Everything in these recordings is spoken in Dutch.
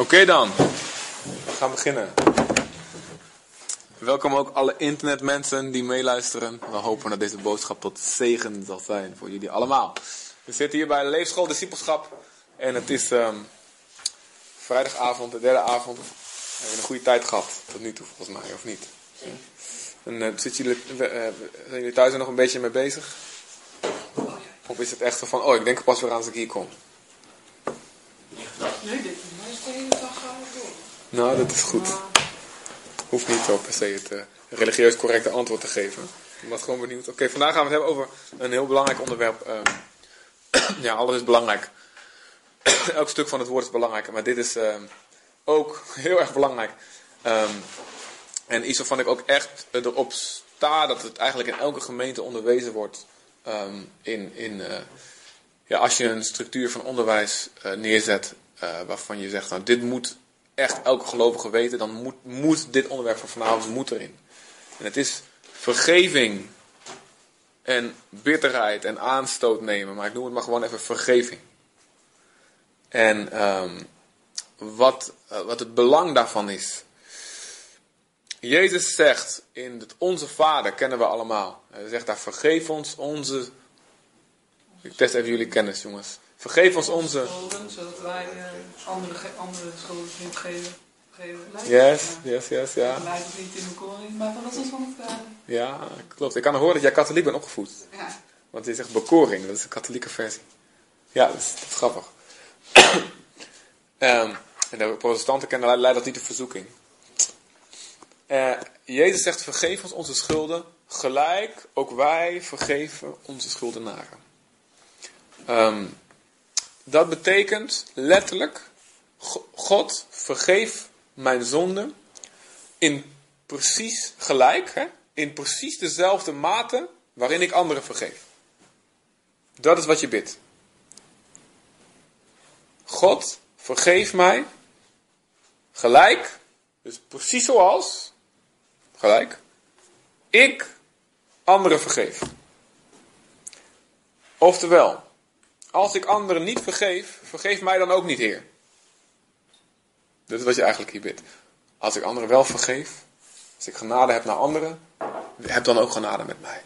Oké dan, we gaan beginnen. Welkom ook alle internetmensen die meeluisteren. We hopen dat deze boodschap tot zegen zal zijn voor jullie allemaal. We zitten hier bij de Leefschool Discipelschap en het is ehm, vrijdagavond, de derde avond. We hebben een goede tijd gehad tot nu toe, volgens mij, of niet? En eh, zitten jullie, eh, zijn jullie thuis er nog een beetje mee bezig? Of is het echt zo van, oh, ik denk er pas weer aan als ik hier kom? Nou, dat is goed. Hoeft niet zo per se het eh, religieus correcte antwoord te geven. Ik was gewoon benieuwd. Oké, vandaag gaan we het hebben over een heel belangrijk onderwerp. ehm. ja, alles is belangrijk. Elk stuk van het woord is belangrijk. Maar dit is ehm, ook heel erg belangrijk. Ehm, en iets waarvan ik ook echt erop sta dat het eigenlijk in elke gemeente onderwezen wordt. in, in, eh, ja, als je een structuur van onderwijs eh, neerzet eh, waarvan je zegt, nou dit moet echt elke gelovige weten, dan moet, moet dit onderwerp van vanavond moet erin. En het is vergeving en bitterheid en aanstoot nemen, maar ik noem het maar gewoon even vergeving. En ehm, wat, eh, wat het belang daarvan is. Jezus zegt in het Onze Vader, kennen we allemaal. Hij zegt daar, vergeef ons onze... Ik test even jullie kennis, jongens. Vergeef ons onze... Schulden, zodat wij eh, andere, schulden niet geven. Lijkt Yes, het, yes, yes, ja. het niet in de koring, maar van dat is van het vader. Ja, klopt. Ik kan horen dat jij katholiek bent opgevoed. Ja. Want je zegt bekoring, dat is de katholieke versie. Ja, dat is, dat is grappig. Ehm, en de protestanten kennen leidt dat niet de verzoeking. Eh, Jezus zegt, vergeef ons onze schulden, gelijk ook wij vergeven onze schuldenaren. Ehm, dat betekent letterlijk, Go- God vergeef mijn zonde in precies gelijk, hè? in precies dezelfde mate waarin ik anderen vergeef. Dat is wat je bidt. God, vergeef mij gelijk, dus precies zoals, gelijk, ik anderen vergeef. Oftewel, als ik anderen niet vergeef, vergeef mij dan ook niet, Heer. Dat is wat je eigenlijk hier bidt. Als ik anderen wel vergeef, als ik genade heb naar anderen, heb dan ook genade met mij.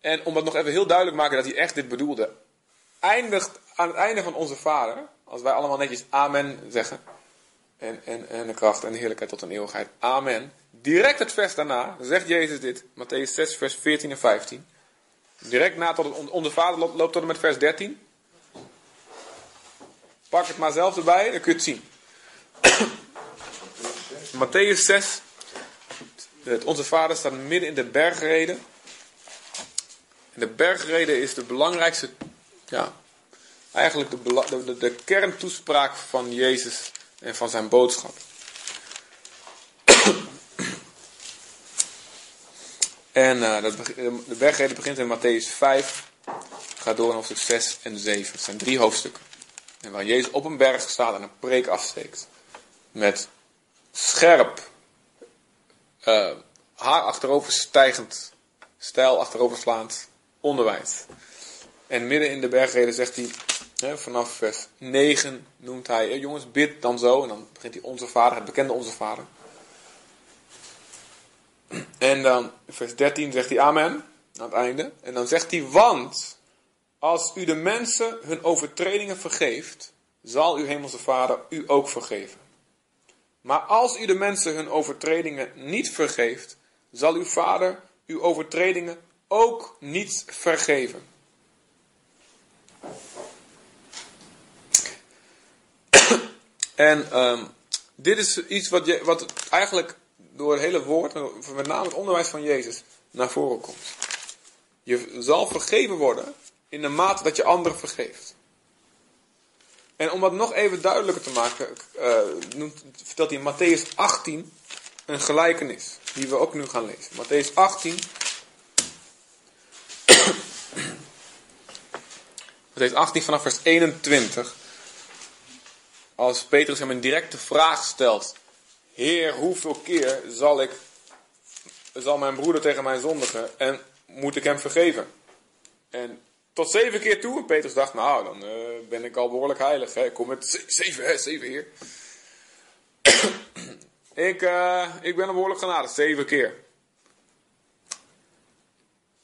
En om het nog even heel duidelijk te maken dat hij echt dit bedoelde, eindigt aan het einde van onze Vader, als wij allemaal netjes Amen zeggen, en, en, en de kracht en de heerlijkheid tot een eeuwigheid, Amen. Direct het vers daarna zegt Jezus dit, Matthäus 6, vers 14 en 15. Direct na tot het, onze Vader loopt, loopt met vers 13. Pak het maar zelf erbij, dan kun je het zien. Matthäus 6, het Onze Vader staat midden in de bergreden. En de bergreden is de belangrijkste, ja, eigenlijk de, de, de kerntoespraak van Jezus en van zijn boodschap. En eh, dat, beg- de bergreden begint in Matthäus 5, gaat door naar hoofdstuk 6 en 7. Het zijn drie hoofdstukken. En waar Jezus op een berg staat en een preek afsteekt. Met scherp, eh, haar achterover stijgend, stijl achteroverslaand onderwijs. En midden in de bergreden zegt hij, hè, vanaf vers 9 noemt hij, eh, jongens, bid dan zo. En dan begint hij onze vader, het bekende onze vader. En dan vers 13 zegt hij amen, aan het einde. En dan zegt hij, want als u de mensen hun overtredingen vergeeft, zal uw hemelse vader u ook vergeven. Maar als u de mensen hun overtredingen niet vergeeft, zal uw vader uw overtredingen ook niet vergeven. En ehm, dit is iets wat, je, wat eigenlijk door het hele woord, met name het onderwijs van Jezus, naar voren komt. Je zal vergeven worden in de mate dat je anderen vergeeft. En om dat nog even duidelijker te maken, eh, noemt, vertelt hij in Matthäus 18 een gelijkenis, die we ook nu gaan lezen. Matthäus 18. Matthäus 18 vanaf vers 21. Als Petrus hem een directe vraag stelt. Heer, hoeveel keer zal ik, zal mijn broeder tegen mij zondigen en moet ik hem vergeven? En tot zeven keer toe. En Petrus dacht, nou, dan eh, ben ik al behoorlijk heilig. Hè. Ik kom met ze- zeven, hè, zeven heer. ik, eh, ik ben behoorlijk genade, zeven keer.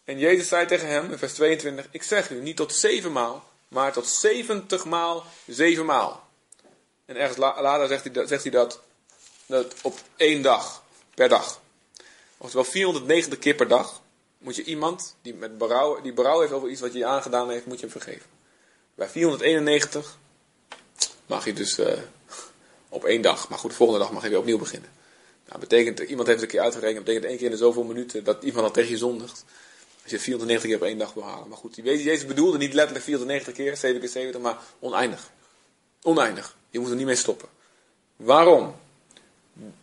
En Jezus zei tegen hem in vers 22, ik zeg u niet tot zeven maal, maar tot zeventig maal zeven maal. En ergens la- later zegt hij, zegt hij dat, dat op één dag, per dag. Oftewel 490 keer per dag moet je iemand die, met berouw, die berouw heeft over iets wat je aangedaan heeft, moet je hem vergeven. Bij 491 mag je dus eh, op één dag, maar goed, de volgende dag mag je weer opnieuw beginnen. Nou, betekent, iemand heeft het een keer uitgerekend, betekent één keer in de zoveel minuten dat iemand dan tegen je zondigt. Als je 490 keer op één dag wil halen. Maar goed, Jezus bedoelde niet letterlijk 490 keer, 7 keer 70, maar oneindig. Oneindig. Je moet er niet mee stoppen. Waarom?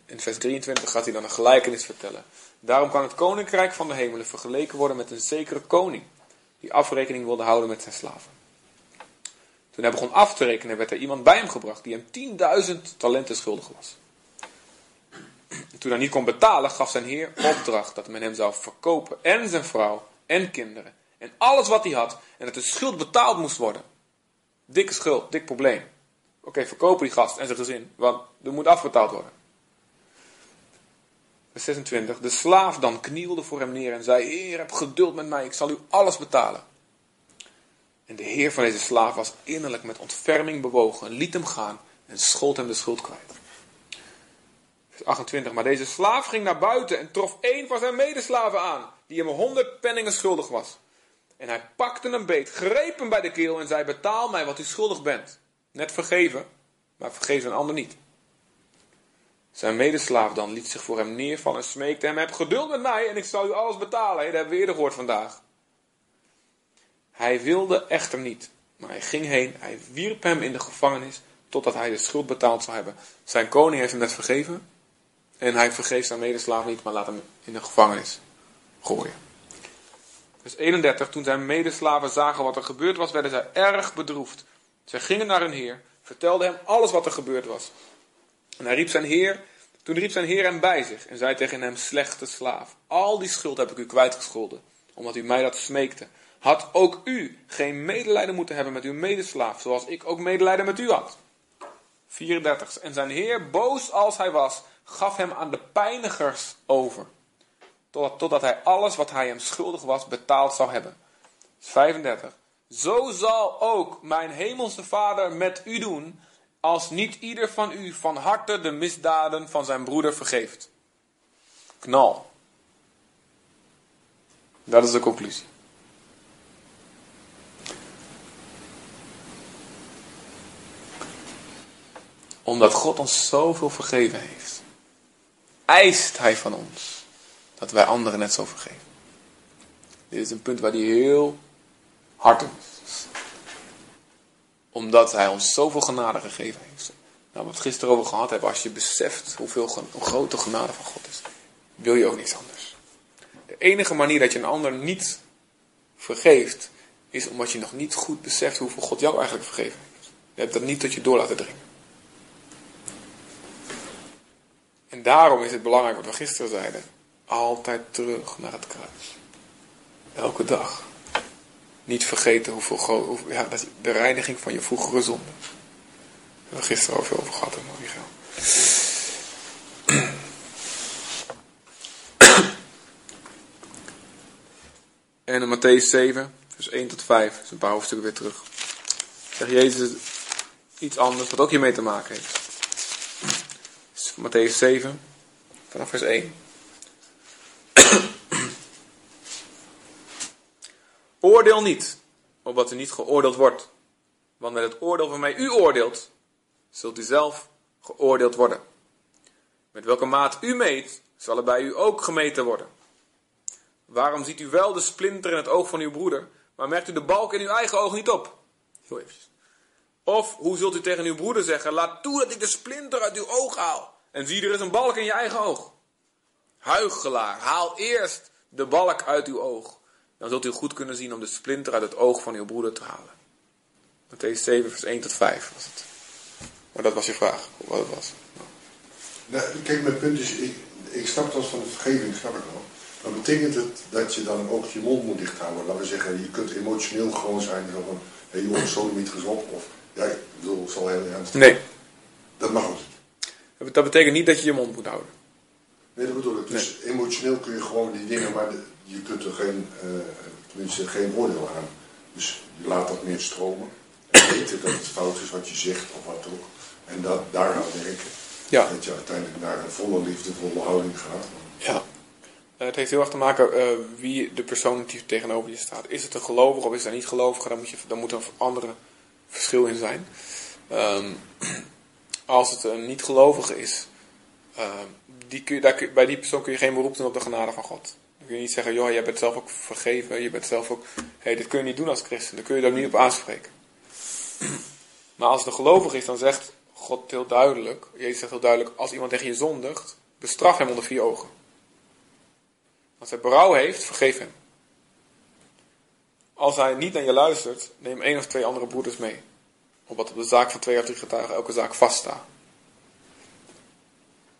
In vers 23 gaat hij dan een gelijkenis vertellen. Daarom kan het koninkrijk van de hemelen vergeleken worden met een zekere koning. Die afrekening wilde houden met zijn slaven. Toen hij begon af te rekenen, werd er iemand bij hem gebracht die hem 10.000 talenten schuldig was. En toen hij niet kon betalen, gaf zijn heer opdracht dat men hem zou verkopen en zijn vrouw en kinderen en alles wat hij had en dat de schuld betaald moest worden. Dikke schuld, dik probleem. Oké, verkopen die gast en zijn gezin, want er moet afbetaald worden. Vers 26. De slaaf dan knielde voor hem neer en zei: Heer, heb geduld met mij, ik zal u alles betalen. En de heer van deze slaaf was innerlijk met ontferming bewogen, liet hem gaan en schold hem de schuld kwijt. Vers 28. Maar deze slaaf ging naar buiten en trof een van zijn medeslaven aan, die hem honderd penningen schuldig was. En hij pakte hem beet, greep hem bij de keel en zei: Betaal mij wat u schuldig bent. Net vergeven, maar vergeef een ander niet. Zijn medeslaaf dan liet zich voor hem neervallen en smeekte hem: Heb geduld met mij en ik zal u alles betalen. Dat hebben we eerder gehoord vandaag. Hij wilde echter niet, maar hij ging heen. Hij wierp hem in de gevangenis totdat hij de schuld betaald zou hebben. Zijn koning heeft hem net vergeven. En hij vergeeft zijn medeslaaf niet, maar laat hem in de gevangenis gooien. Vers 31. Toen zijn medeslaven zagen wat er gebeurd was, werden zij erg bedroefd. Zij gingen naar hun heer, vertelden hem alles wat er gebeurd was. En hij riep zijn heer, toen riep zijn heer hem bij zich en zei tegen hem, slechte slaaf, al die schuld heb ik u kwijtgescholden, omdat u mij dat smeekte. Had ook u geen medelijden moeten hebben met uw medeslaaf, zoals ik ook medelijden met u had. 34. En zijn heer, boos als hij was, gaf hem aan de pijnigers over, totdat, totdat hij alles wat hij hem schuldig was betaald zou hebben. 35. Zo zal ook mijn hemelse vader met u doen, als niet ieder van u van harte de misdaden van zijn broeder vergeeft. Knal. Dat is de conclusie. Omdat God ons zoveel vergeven heeft, eist Hij van ons dat wij anderen net zo vergeven. Dit is een punt waar hij heel hard op is. Omdat Hij ons zoveel genade gegeven heeft. Nou, wat we het gisteren over gehad hebben, als je beseft hoeveel hoe groot de genade van God is, wil je ook niks anders. De enige manier dat je een ander niet vergeeft, is omdat je nog niet goed beseft hoeveel God jou eigenlijk vergeven heeft. Je hebt dat niet tot je door laten dringen. En daarom is het belangrijk wat we gisteren zeiden. Altijd terug naar het kruis. Elke dag. Niet vergeten hoeveel, gro- hoeveel ja, dat de reiniging van je vroegere zonde. Daar hebben we gisteren al veel over gehad, Michael. En in Matthäus 7, vers 1 tot 5, is een paar hoofdstukken weer terug. Zegt Jezus iets anders wat ook hiermee te maken heeft. Dus Matthäus 7, vanaf vers 1. Oordeel niet, opdat u niet geoordeeld wordt. Want met het oordeel waarmee u oordeelt, zult u zelf geoordeeld worden. Met welke maat u meet, zal er bij u ook gemeten worden. Waarom ziet u wel de splinter in het oog van uw broeder, maar merkt u de balk in uw eigen oog niet op? Of hoe zult u tegen uw broeder zeggen, laat toe dat ik de splinter uit uw oog haal. En zie er is een balk in je eigen oog. Huichelaar, haal eerst de balk uit uw oog. Dan zult u goed kunnen zien om de splinter uit het oog van uw broeder te halen. Matthäus 7 vers 1 tot 5 was het. Maar dat was je vraag, wat het was. Nou, kijk, mijn punt is, ik, ik snap dat van de vergeving, snap ik wel. Maar betekent het dat je dan ook je mond moet dicht houden? Laten we zeggen, je kunt emotioneel gewoon zijn. Zo van, hé hey, jongens, zo niet gezond. Of, ja, ik bedoel, het zal heel ernstig. Nee, Dat mag ook niet. dat betekent niet dat je je mond moet houden. Nee, dat bedoel ik. Dus emotioneel kun je gewoon die dingen, maar de- je kunt er geen, eh, tenminste geen oordeel aan. Dus je laat dat meer stromen. En weten dat het fout is wat je zegt of wat ook. En dat, daaraan werken. Ja. Dat je uiteindelijk naar een volle liefdevolle houding gaat. Ja. Eh, Het heeft heel erg te maken eh, wie de persoon die tegenover je staat. Is het een gelovige of is het een niet gelovige? Dan moet, je, dan moet er een andere verschil in zijn. Ehm, als het een niet gelovige is, die kun je, daar kun je- bij die persoon kun je geen beroep doen op de genade van God. Dan kun je niet zeggen, joh, jij bent zelf ook vergeven, je bent zelf ook, hey, dit kun je niet doen als christen. Dan kun je daar niet op aanspreken. Maar als het een gelovige is, dan zegt God heel duidelijk, Jezus zegt heel duidelijk, als iemand tegen je zondigt, bestraf hem onder vier ogen. Als hij berouw heeft, vergeef hem. Als hij niet naar je luistert, neem één of twee andere broeders mee. Opdat op de zaak van twee of drie getuigen elke zaak vaststaat.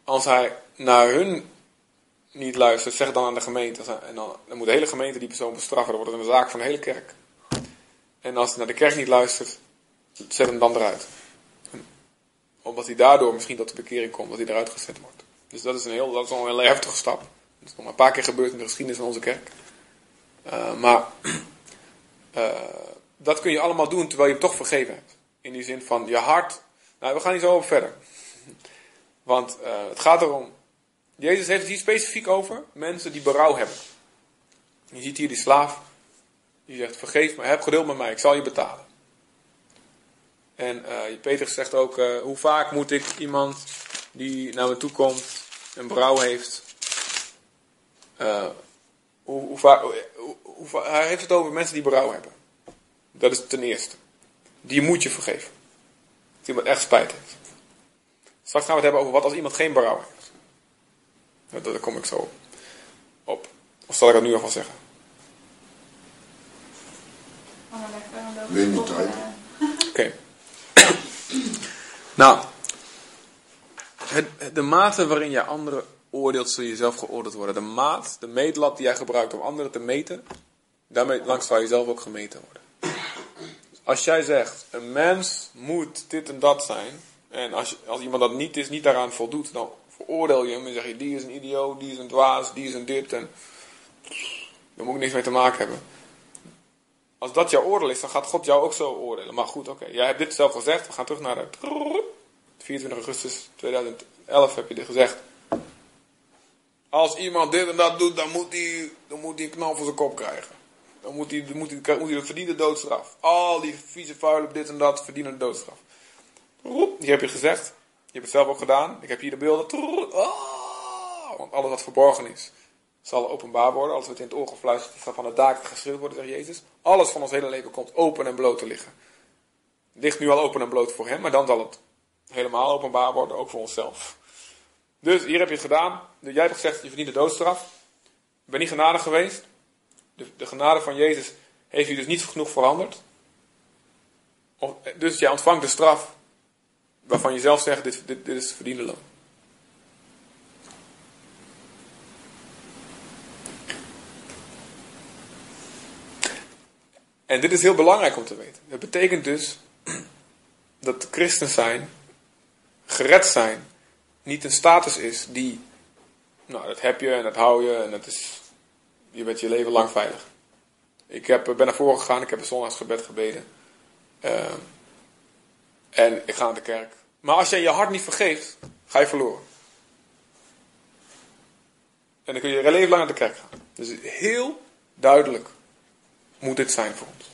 Als hij naar hun niet luistert, zeg dan aan de gemeente. En dan, dan moet de hele gemeente die persoon bestraffen. Dan wordt het een zaak van de hele kerk. En als hij naar de kerk niet luistert, zet hem dan eruit. Omdat hij daardoor misschien tot de bekering komt, dat hij eruit gezet wordt. Dus dat is een heel, dat is al een hele heftige stap. Dat is nog een paar keer gebeurd in de geschiedenis van onze kerk. Eh, maar eh, dat kun je allemaal doen terwijl je hem toch vergeven hebt. In die zin van je hart. Nou, we gaan niet zo over verder. Want eh, het gaat erom. Jezus heeft het hier specifiek over mensen die berouw hebben. Je ziet hier die slaaf. Die zegt: Vergeef me, heb geduld met mij, ik zal je betalen. En eh Peter zegt ook: eh, Hoe vaak moet ik iemand die naar me toe komt en berouw heeft. eh, hoe, hoe, vaak- hij heeft het over mensen die berouw hebben. Dat is ten eerste. Die moet je vergeven. Als iemand echt spijt heeft. Straks gaan we het hebben over wat als iemand geen berouw heeft. Daar kom ik zo op. Of zal ik dat nu alvast zeggen? Niet, op, tijd. Oké. nou, het, de mate waarin jij anderen oordeelt, zul je zelf geoordeeld worden. De maat, de meetlat die jij gebruikt om anderen te meten, daarmee langs zal je zelf ook gemeten worden. Als jij zegt, een mens moet dit en dat zijn, en als, je- als iemand dat niet is, niet daaraan voldoet, dan veroordeel je hem en zeg je, die is een idioot, die is een dwaas, die is een dit, en daar moet ik niks mee te maken hebben. Als dat jouw oordeel is, dan gaat God jou ook zo oordelen. Maar goed, oké. Jij hebt dit zelf gezegd. We gaan terug naar de 24 augustus 2011 heb je dit gezegd. Als iemand dit en dat doet, dan moet hij, dan moet hij een knal voor zijn kop krijgen. Dan moet hij, moet hij, moet hij de verdiende doodstraf. Al die vieze vuile dit en dat verdienen de doodstraf. Hier heb je gezegd. Je hebt het zelf ook gedaan. Ik heb hier de beelden. Ah, want alles wat verborgen is, zal openbaar worden. Alles wat in het oor gefluisterd is, zal van de daken geschreeuwd worden, zegt Jezus. Alles van ons hele leven komt open en bloot te liggen. Het ligt nu al open en bloot voor hem, maar dan zal het helemaal openbaar worden, ook voor onszelf. Dus hier heb je het gedaan. Jij hebt gezegd, je verdient de doodstraf. Je bent niet genadig geweest. De, de genade van Jezus heeft je dus niet genoeg veranderd. Of, dus jij ontvangt de straf waarvan je zelf zegt, dit, dit, dit is verdiende loon. En dit is heel belangrijk om te weten. Dat betekent dus dat christen zijn, gered zijn, niet een status is die, nou dat heb je en dat hou je en dat is, je bent je leven lang veilig. Ik heb, ben naar voren gegaan, ik heb een zondagsgebed gebeden. Eh, en ik ga naar de kerk. Maar als je je hart niet vergeeft, ga je verloren. En dan kun je je leven lang naar de kerk gaan. Dus heel duidelijk moet dit zijn voor ons.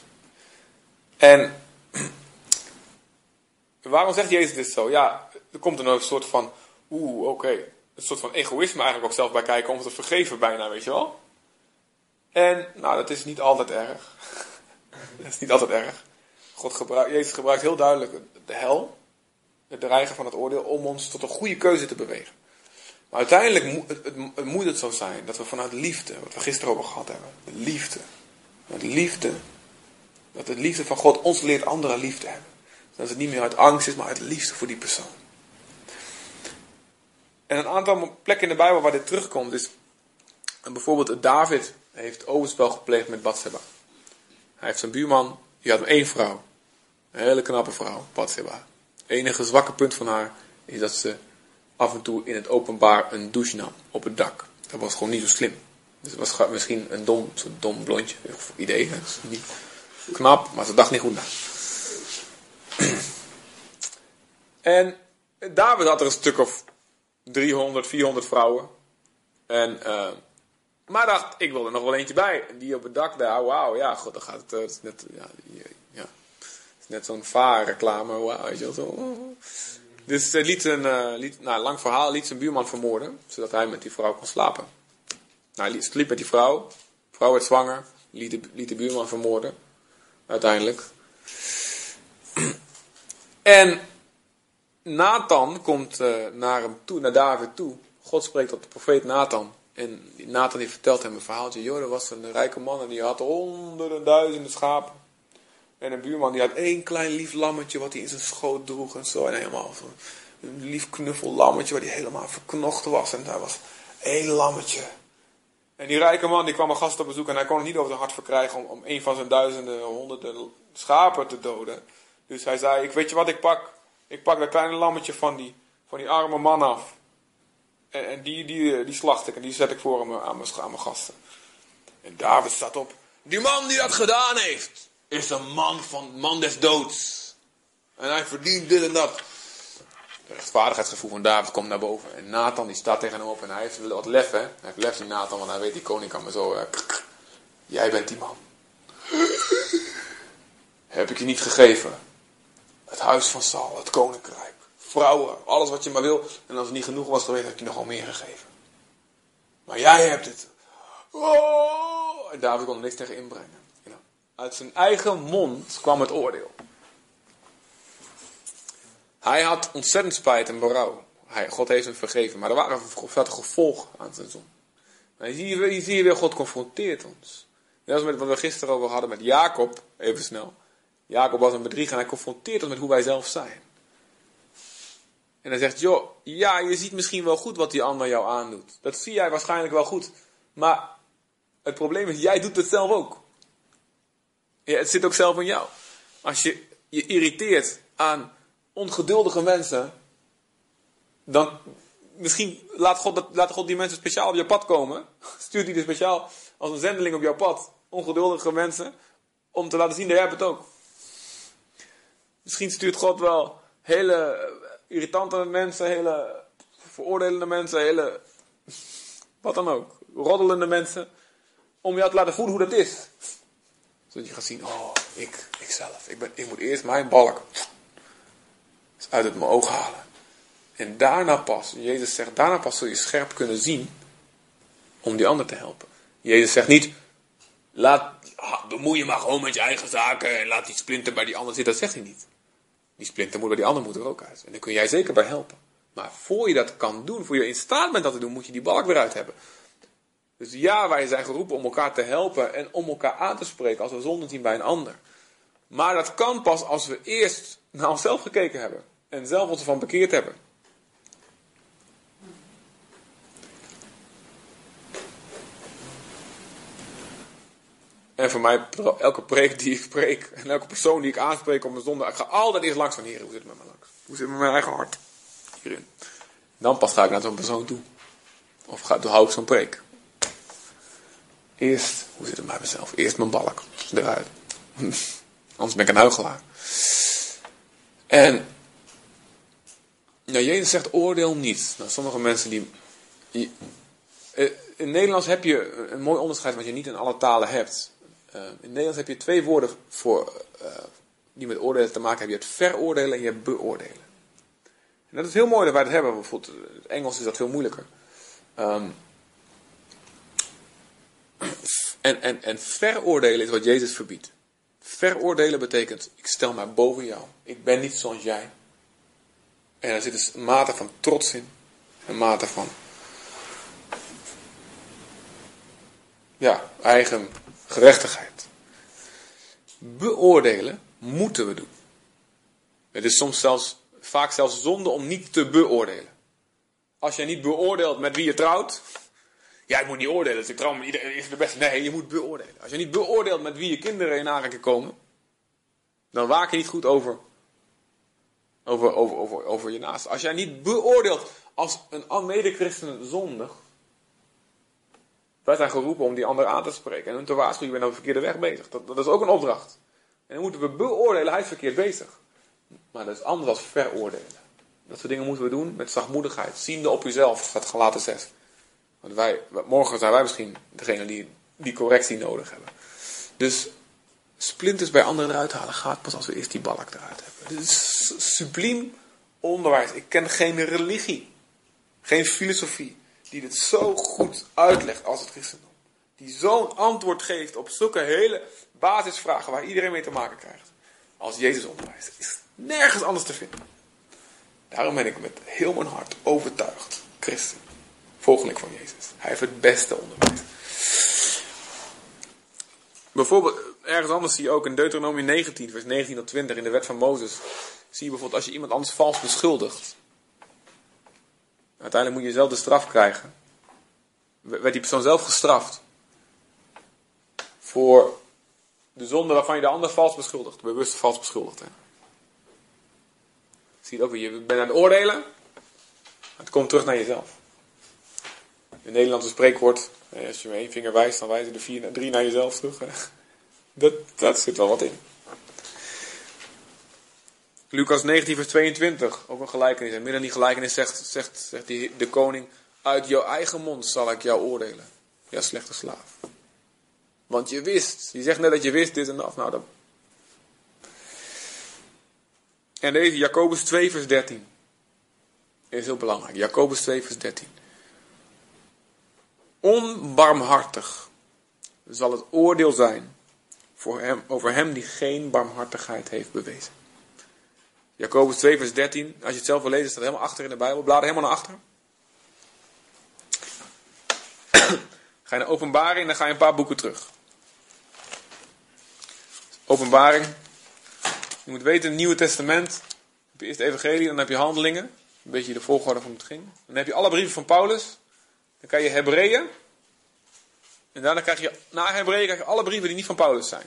En waarom zegt Jezus dit zo? Ja, er komt een soort van, oeh, oké, een soort van egoïsme eigenlijk ook zelf bij kijken om te vergeven bijna, weet je wel? En, nou, dat is niet altijd erg. dat is niet altijd erg. God Jezus gebruikt heel duidelijk de hel, het dreigen van het oordeel, om ons tot een goede keuze te bewegen. Maar uiteindelijk moet het, moet het zo zijn dat we vanuit liefde, wat we gisteren over gehad hebben, de liefde, liefde, dat de liefde van God ons leert anderen lief te hebben. Dat het niet meer uit angst is, maar uit liefde voor die persoon. En een aantal plekken in de Bijbel waar dit terugkomt is bijvoorbeeld David heeft overspel gepleegd met Bathsheba. Hij heeft zijn buurman, die had maar één vrouw. Hele knappe vrouw, Bathsheba. Het enige zwakke punt van haar is dat ze af en toe in het openbaar een douche nam op het dak. Dat was gewoon niet zo slim. Dus het was misschien een dom, zo'n dom blondje of idee. Is niet knap, maar ze dacht niet goed na. En David had er een stuk of 300, 400 vrouwen. En, eh, maar dacht, ik wil er nog wel eentje bij. En die op het dak wauw, ja, god, dan gaat het, eh, net, ja, die, eh, ja, het is net zo'n vaarreclame, weet je zo. Dus hij liet een, eh, liet, nou, lang verhaal, liet zijn buurman vermoorden, zodat hij met die vrouw kon slapen. Nou, hij sliep met die vrouw, de vrouw werd zwanger, liet de, liet de buurman vermoorden, uiteindelijk. En Nathan komt eh, naar hem toe, naar David toe. God spreekt tot de profeet Nathan. En Nathan die vertelt hem een verhaaltje. Joh, er was een rijke man en die had honderden duizenden schapen. En een buurman die had één klein lief lammetje wat hij in zijn schoot droeg en zo. En helemaal een lief knuffel lammetje waar hij helemaal verknocht was. En daar was één lammetje. En die rijke man die kwam een gast op bezoek en hij kon het niet over zijn hart verkrijgen om, om een van zijn duizenden, honderden schapen te doden. Dus hij zei, ik weet je wat ik pak? Ik pak dat kleine lammetje van die, van die arme man af. En, en die, die, die slacht ik en die zet ik voor hem mijn, aan mijn gasten. En David staat op. Die man die dat gedaan heeft, is een man van man des doods. En hij verdient dit en dat. Het rechtvaardigheidsgevoel van David komt naar boven. En Nathan die staat tegen hem op en hij heeft wat lef hè. Hij heeft lef die Nathan, want hij weet die koning kan me zo... eh, Jij bent die man. Heb ik je niet gegeven. Het huis van Saul, het koninkrijk. Vrouwen, alles wat je maar wil. En als het niet genoeg was geweest, heb ik je nogal meer gegeven. Maar jij hebt het. Oh! En David kon er niks tegen inbrengen. Uit zijn eigen mond kwam het oordeel. Hij had ontzettend spijt en berouw. God heeft hem vergeven, maar er waren vele gevolgen aan zijn zon. Maar hier hier zie je weer, God confronteert ons. Net als met wat we gisteren over hadden met Jacob, even snel. Jacob was een bedrieger en hij confronteert ons met hoe wij zelf zijn. En hij zegt, joh, ja, je ziet misschien wel goed wat die ander jou aandoet. Dat zie jij waarschijnlijk wel goed. Maar het probleem is, jij doet het zelf ook. Ja, het zit ook zelf in jou. Als je je irriteert aan ongeduldige mensen, dan misschien laat God, dat, laat God die mensen speciaal op je pad komen. Stuurt die er speciaal als een zendeling op jouw pad. Ongeduldige mensen, om te laten zien dat jij het ook. Misschien stuurt God wel hele irritante mensen, hele veroordelende mensen, hele wat dan ook, roddelende mensen, om jou te laten voelen hoe dat is. Zodat je gaat zien, oh, ik, ikzelf, ik, ben, ik moet eerst mijn balk uit het mijn oog halen. En daarna pas, Jezus zegt, daarna pas zul je scherp kunnen zien om die ander te helpen. Jezus zegt niet, laat, bemoei je maar gewoon met je eigen zaken en laat die splinter bij die ander zitten. Dat zegt hij niet. Die splinter moet bij die ander moet er ook uit. En daar kun jij zeker bij helpen. Maar voor je dat kan doen, voor je in staat bent dat te doen, moet je die balk weer uit hebben. Dus ja, wij zijn geroepen om elkaar te helpen en om elkaar aan te spreken als we zonde zien bij een ander. Maar dat kan pas als we eerst naar onszelf gekeken hebben. En zelf ons ervan bekeerd hebben. En voor mij, elke preek die ik preek, en elke persoon die ik aanspreek op mijn zonde, ik ga altijd eerst langs van, Heer, hoe zit het met me langs? Hoe zit het met mijn eigen hart? Hierin. Dan pas ga ik naar zo'n persoon toe. Of ga, hou ik zo'n preek. Eerst, hoe zit het met mezelf? Eerst mijn balk eruit. Anders ben ik een huigelaar. En, nou, Jezus zegt oordeel niet. Nou, sommige mensen die, eh, in Nederlands heb je een mooi onderscheid wat je niet in alle talen hebt. Uh, in Nederlands heb je twee woorden voor, uh, die met oordelen te maken hebben. Je hebt veroordelen en je hebt beoordelen. En dat is heel mooi dat wij dat hebben. Bijvoorbeeld het Engels is dat veel moeilijker. Um, en, en, en veroordelen is wat Jezus verbiedt. Veroordelen betekent, ik stel mij boven jou. Ik ben niet zoals jij. En er zit dus een mate van trots in. Een mate van ja, eigen gerechtigheid. Beoordelen moeten we doen. Het is soms zelfs, vaak zelfs zonde om niet te beoordelen. Als je niet beoordeelt met wie je trouwt, Ja, moet niet oordelen, dus ik trouw me iedereen is de beste. Nee, je moet beoordelen. Als je niet beoordeelt met wie je kinderen in aanraking komen, dan waak je niet goed over, over, over, over, over je naast. Als jij niet beoordeelt als een mede-christen zondig, wij zijn geroepen om die ander aan te spreken en hun te waarschuwen, je bent op de verkeerde weg bezig. Dat, dat is ook een opdracht. En dan moeten we beoordelen, hij is verkeerd bezig. Maar dat is anders dan veroordelen. Dat soort dingen moeten we doen met zachtmoedigheid. Ziende op uzelf, staat gelaten 6. Want wij, morgen zijn wij misschien degene die die correctie nodig hebben. Dus splinters bij anderen eruit halen gaat pas als we eerst die balk eruit hebben. Dit is subliem onderwijs. Ik ken geen religie, geen filosofie die dit zo goed uitlegt als het christendom. Die zo'n antwoord geeft op zulke hele basisvragen waar iedereen mee te maken krijgt. Als Jezus onderwijst. Is nergens anders te vinden. Daarom ben ik met heel mijn hart overtuigd. Christen. Volgeling van Jezus. Hij heeft het beste onderwijs. Bijvoorbeeld, ergens anders zie je ook in Deuteronomie 19, vers 19 tot 20 in de wet van Mozes. Zie je bijvoorbeeld als je iemand anders vals beschuldigt. Uiteindelijk moet je zelf de straf krijgen. Werd die persoon zelf gestraft. Voor de zonde waarvan je de ander vals beschuldigt. Bewust vals beschuldigt. Hè? Zie je ook weer, je bent aan het oordelen. Het komt terug naar jezelf. In Nederlandse spreekwoord, als je met één vinger wijst, dan wijzen de vier, drie naar jezelf terug. Dat, dat zit wel wat in. Lucas 19, vers 22, ook een gelijkenis. En midden in die gelijkenis zegt, zegt, zegt die, de koning: Uit jouw eigen mond zal ik jou oordelen. Ja, slechte slaaf. Want je wist, je zegt net dat je wist dit en dat. Nou, dat... En deze, Jacobus 2, vers 13, is heel belangrijk. Jacobus 2, vers 13. Onbarmhartig zal het oordeel zijn voor hem, over hem die geen barmhartigheid heeft bewezen. Jacobus 2, vers 13. Als je het zelf wil lezen, staat helemaal achter in de Bijbel. Blader helemaal naar achter. ga je naar openbaring en dan ga je een paar boeken terug. Openbaring. Je moet weten, het Nieuwe Testament. heb je eerst de Evangelie, dan heb je Handelingen. Een beetje de volgorde van het ging. Dan heb je alle brieven van Paulus. Dan krijg je Hebreeën. En daarna krijg je, na Hebreeën krijg je alle brieven die niet van Paulus zijn.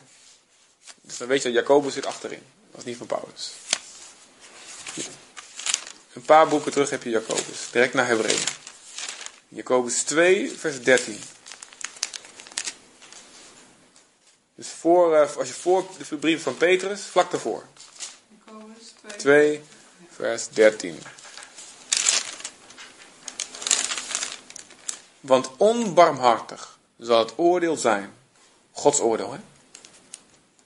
Dus dan weet je dat Jacobus zit achterin. Dat is niet van Paulus. Een paar boeken terug heb je Jacobus. Direct naar Hebreeën. Jacobus 2, vers 13. Dus voor, uh, als je voor de brief van Petrus, vlak daarvoor. Jacobus 2. 2, vers 13. Want onbarmhartig zal het oordeel zijn. Gods oordeel, hè?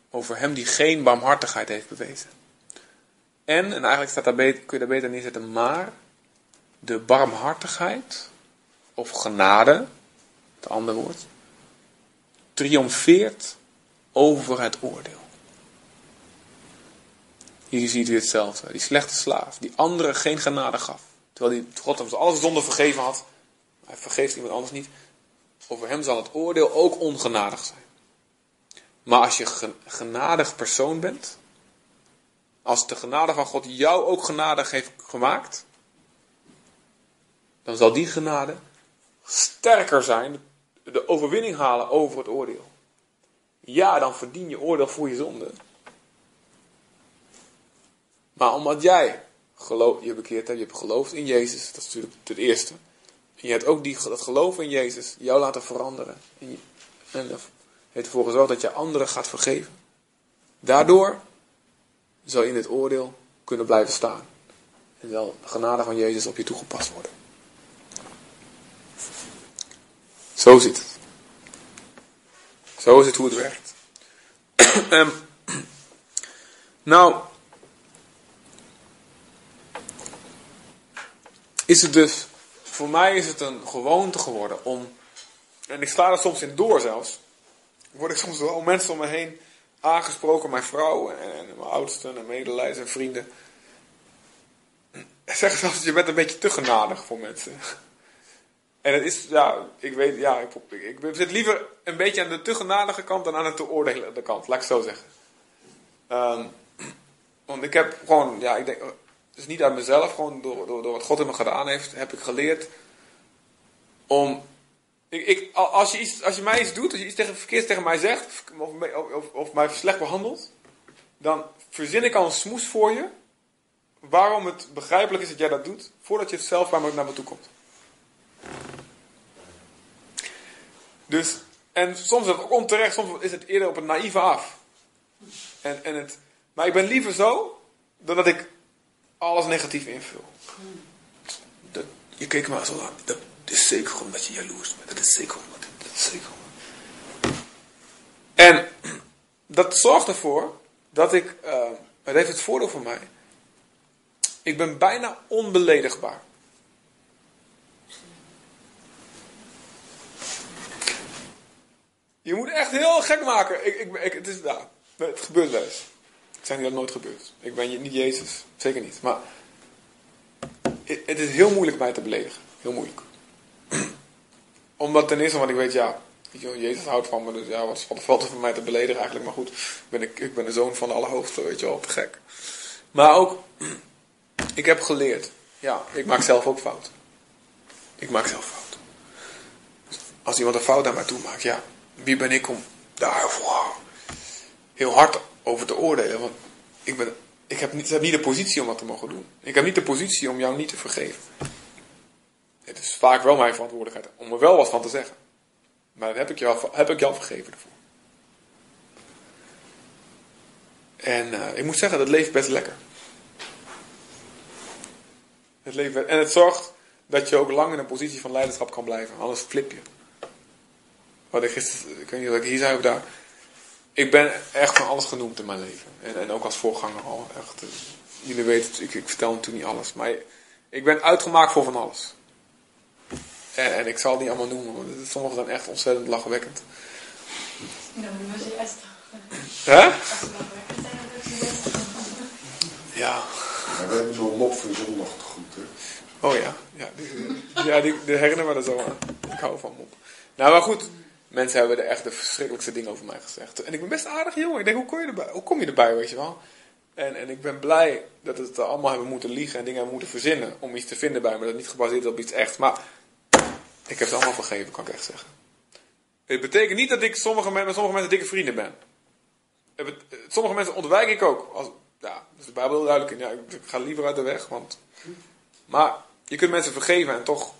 Over hem die geen barmhartigheid heeft bewezen. En, en eigenlijk staat daar kun je daar beter neerzetten, maar de barmhartigheid, of genade, het andere woord, triomfeert over het oordeel. Hier ziet u hetzelfde. Die slechte slaaf, die anderen geen genade gaf. Terwijl die God hem alles zonde vergeven had. Hij vergeeft iemand anders niet. Over hem zal het oordeel ook ongenadig zijn. Maar als je genadig persoon bent, als de genade van God jou ook genadig heeft gemaakt, dan zal die genade sterker zijn, de overwinning halen over het oordeel. Ja, dan verdien je oordeel voor je zonde. Maar omdat jij geloof, je bekeerd hebt, je hebt geloofd in Jezus, dat is natuurlijk het eerste. Je hebt ook die, dat geloof in Jezus jou laten veranderen. En, je, en heeft ervoor gezorgd dat je anderen gaat vergeven. Daardoor zal je in het oordeel kunnen blijven staan. En zal de genade van Jezus op je toegepast worden. Zo zit het. Zo is het hoe het werkt. um, nou, is het dus, voor mij is het een gewoonte geworden om, en ik sla er soms in door zelfs, word ik soms wel mensen om me heen aangesproken, mijn vrouw en, mijn oudsten en medeleiders en vrienden. Zeggen zelfs, je bent een beetje te genadig voor mensen. En het is, ja, ik weet, ja, ik, ik, zit liever een beetje aan de te genadige kant dan aan de te oordelende kant, laat ik zo zeggen. Um, want ik heb gewoon, ja, ik denk, is niet uit mezelf, gewoon door, door, door wat God in me gedaan heeft, heb ik geleerd om Ik, ik, al- als, je iets, als je mij iets doet, als je iets tegen, verkeerds tegen mij zegt, of, of, of, mij slecht behandelt, dan verzin ik al een smoes voor je, waarom het begrijpelijk is dat jij dat doet, voordat je het zelf bij me naar me toe komt. Dus, en soms is het ook onterecht, soms is het eerder op een naïeve af. En, en het, maar ik ben liever zo, dan dat ik alles negatief invul. Dat, je keek me zo aan, dat is zeker omdat je jaloers bent. Dat is zeker omdat, dat is zeker. En dat zorgt ervoor dat ik, eh, het heeft het voordeel voor mij, ik ben bijna onbeledigbaar. Je moet echt heel gek maken. Ik, ik, het, is, ja, het gebeurt wel. Zeg niet dat nooit gebeurt. Ik ben niet Jezus. Zeker niet. Maar het, is heel moeilijk mij te beledigen. Heel moeilijk. Omdat ten eerste, want ik weet, ja, Jezus houdt van me. Dus ja, wat, valt er van mij te beledigen eigenlijk? Maar goed, ben ik, ben de zoon van de Allerhoogste, weet je wel, te gek. Maar ook, ik heb geleerd. Ja, ik maak zelf ook fouten. Ik maak zelf. Dus als iemand een fout naar mij toe maakt, ja, wie ben ik om daar wow, heel hard over te oordelen? Want ik, ben, ik heb, niet, niet de positie om dat te mogen doen. Ik heb niet de positie om jou niet te vergeven. Het is vaak wel mijn verantwoordelijkheid om er wel wat van te zeggen. Maar dan heb ik jou, heb ik jou vergeven ervoor. En eh, ik moet zeggen, dat leeft best lekker. Het leeft en het zorgt dat je ook lang in een positie van leiderschap kan blijven. Anders flip je. Wat ik gisteren, ik weet niet of ik hier zei of daar. Ik ben echt van alles genoemd in mijn leven. En, en ook als voorganger al. Echt, eh, jullie weten het, ik, ik vertel natuurlijk niet alles. Maar ik ben uitgemaakt voor van alles. En, en ik zal het niet allemaal noemen, want sommige zijn echt ontzettend lachwekkend. Dan moet je juist Hè? we Ja. Maar we hebben zo'n mop van zondag te goed, hè? Oh ja. Ja, die, ja die, die herinneren me er zo aan. Ik hou van mop. Nou, maar goed. Mensen hebben er echt de verschrikkelijkste dingen over mij gezegd. En ik ben best aardig jongen. Ik denk, hoe kom je erbij? Hoe kom je erbij, weet je wel? En, en ik ben blij dat het allemaal hebben moeten liegen en dingen hebben moeten verzinnen om iets te vinden bij me dat niet gebaseerd op iets echt. Maar ik heb het allemaal vergeven, kan ik echt zeggen. Het betekent niet dat ik sommige, met sommige mensen dikke vrienden ben. Sommige mensen ontwijk ik ook. Als, ja, dus de Bijbel duidelijk. Ja, ik ga liever uit de weg. Want, maar je kunt mensen vergeven en toch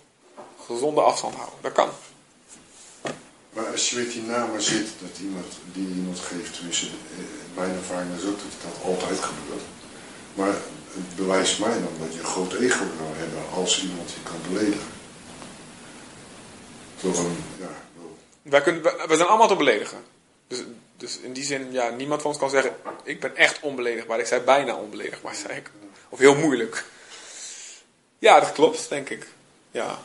gezonde afstand houden. Dat kan. Maar als je met die namen zit, dat iemand die iemand geeft, tenminste, eh, mijn ervaring is ook dat dat altijd gebeurt. Maar het bewijst mij dan dat je een groot ego kan hebben als iemand je kan beledigen. Zo van, ja, Wij kunnen, we, we zijn allemaal te beledigen. Dus, dus in die zin, ja, niemand van ons kan zeggen, ik ben echt onbeledigbaar. Ik zei bijna onbeledigbaar, zei ik. Of heel moeilijk. Ja, dat klopt, denk ik. Ja.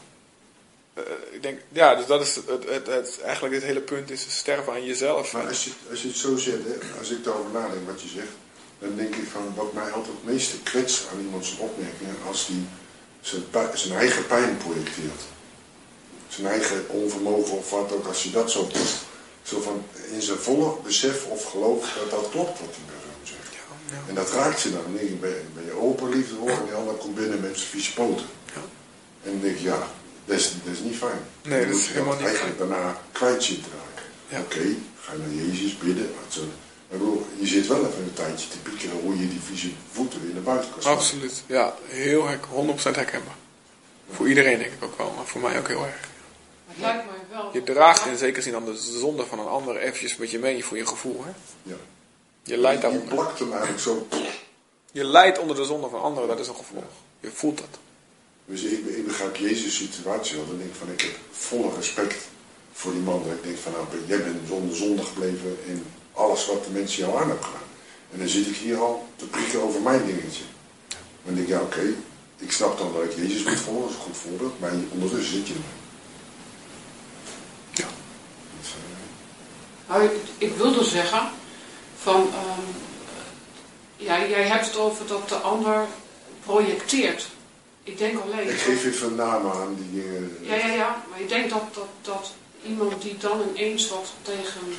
Eh, ik denk, ja, dus dat is het, het, het, eigenlijk het hele punt is sterven aan jezelf. Maar als je, als je het zo zet, hè, als ik daarover nadenk wat je zegt, dan denk ik van wat mij altijd het meeste kwetst aan iemand zijn opmerkingen, als die zijn, zijn eigen pijn projecteert. Zijn eigen onvermogen of wat ook, als je dat zo doet. Zo van in zijn volle besef of geloof dat dat klopt wat die persoon zegt. Ja, ja. En dat raakt je dan. Dan ben, je- ben je open, liefdevol en die ander komt binnen met zijn vieze poten. Ja. En dan denk je, ja, dat is, dat is niet fijn. Nee, dat is je helemaal niet eigenlijk daarna kwijt zien te raken. Ja. Oké, ga je naar Jezus bidden. Maar zo, maar ik bedoel, je zit wel even een tijdje te piekeren hoe je die vieze voeten weer naar buiten kan. Absoluut. Ja, heel herk, 100% herkenbaar. Voor iedereen denk ik ook wel, maar voor mij ook heel erg. Het lijkt mij wel. Je draagt in zekere zin dan de zonde van een ander eventjes met je mee voor je gevoel. Hè? Ja. Je lijdt Je daaronder. plakt hem eigenlijk zo. Je lijdt onder de zonde van anderen, dat is een gevolg. Je voelt dat. Dus ik, ik begrijp Jezus' situatie wel. Dan denk ik van, ik heb volle respect voor die man. Dat ik denk van, nou, jij bent zonder zonde gebleven in alles wat de mensen jou aan hebben gedaan. En dan zit ik hier al te prikken over mijn dingetje. Dan denk ik, ja oké, ik snap dan dat ik Jezus moet volgen, dat is een goed voorbeeld. Maar ondertussen zit je er. Ja. Dus, Nou, ik, ik wilde zeggen van, ehm, ja, jij hebt het over dat de ander projecteert. Ik denk alleen. ik geef even namen aan die dingen. Ja, ja, ja, maar ik denk dat, dat, dat iemand die dan ineens wat tegen,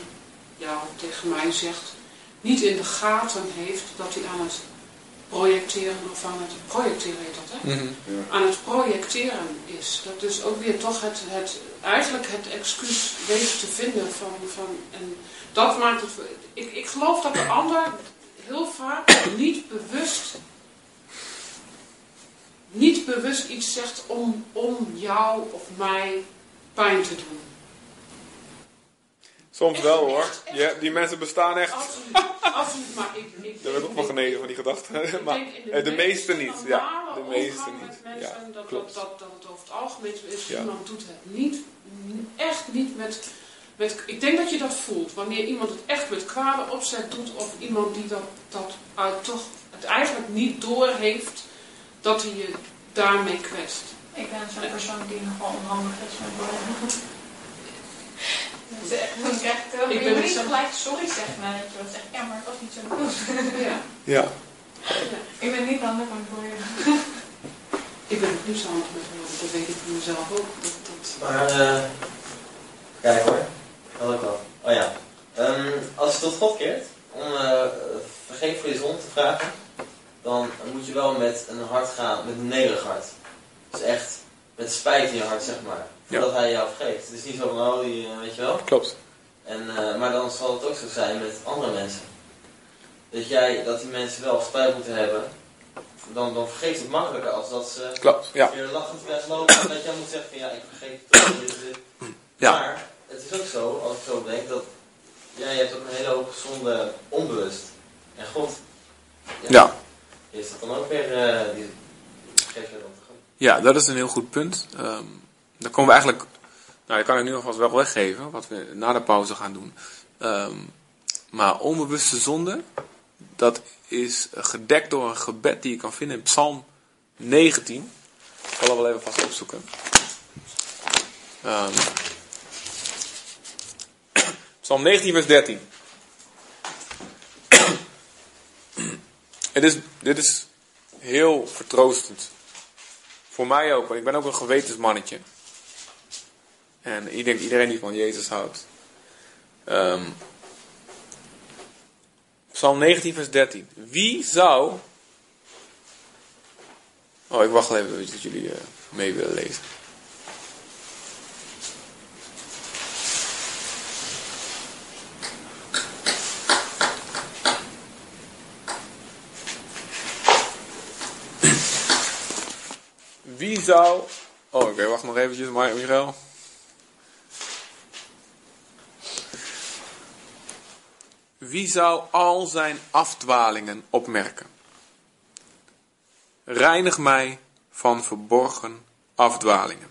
ja, tegen mij zegt, niet in de gaten heeft dat hij aan het projecteren of aan het projecteren heet dat, hè? Mhm. Aan het projecteren is. Dat dus ook weer toch het, het eigenlijk het excuus weet te vinden van, van en dat maakt het. Ik, ik geloof dat de ander heel vaak niet bewust niet bewust iets zegt om, om jou of mij pijn te doen. Soms wel hoor. Ja, die mensen bestaan echt. Absoluut, absoluut. Maar ik, ik Daar werd ook van ik- geneden van die gedachten. ik Maar in eh, de meeste niet. Ja, de meeste niet. Mensen, Ja, dat, dat, klopt. dat, dat het over het algemeen is. Ja. Iemand doet het niet, echt niet met, met... Ik denk dat je dat voelt. Wanneer iemand het echt met kwade opzet doet. Of iemand die dat, dat uit toch het eigenlijk niet doorheeft. Dat hij je daarmee kwetst. Ik ben zo'n persoon die nogal onhandig is met woorden. Dus echt, dan krijg ik ben niet zo- gelijk sorry zeggen nadat je wat zegt. Ja, maar het was niet zo bedoeld. Ja. Ja. Ik ben niet handig het woorden. Ik ben ook niet zo handig met woorden. Dat weet ik van mezelf ook. Dat, dat, Maar, eh kijk hoor. Dat ook wel. Oh ja. Ehm, als je tot God keert, om eh vergeef voor je zon te vragen, dan moet je wel met een hart gaan, met een nederig hart. Dus echt met spijt in je hart, zeg maar. Ja. Voordat hij jou vergeeft. Het is niet zo van, oh, die, eh, weet je wel. Klopt. En, eh, maar dan zal het ook zo zijn met andere mensen. Dat jij, dat die mensen wel spijt moeten hebben. Dan, dan vergeet het makkelijker als dat ze Klopt. Ja. weer lachend weglopen. En dat jij moet zeggen van ja, ik vergeet het dit. Ja. Maar het is ook zo, als ik zo denk, dat jij hebt ook een hele hoop zonde onbewust. En God, Ja. Is dat dan ook weer, eh die. Ja, dat is een heel goed punt. Ehm dan komen we eigenlijk. Nou, dat kan ik nu alvast wel weggeven, wat we na de pauze gaan doen. Ehm, maar onbewuste zonde, dat is gedekt door een gebed die je kan vinden in Psalm 19. Ik zal dat wel even vast opzoeken. Ehm, Psalm 19, vers 13. Het is, dit is heel vertroostend. Voor mij ook, want ik ben ook een gewetensmannetje. En ik denk iedereen die van Jezus houdt. Ehm, Psalm 19, vers 13. Wie zou. Oh, ik wacht even dat jullie eh, mee willen lezen. Wie zou. Oh, oké, wacht nog eventjes, Michael. Wie zou al zijn afdwalingen opmerken? Reinig mij van verborgen afdwalingen.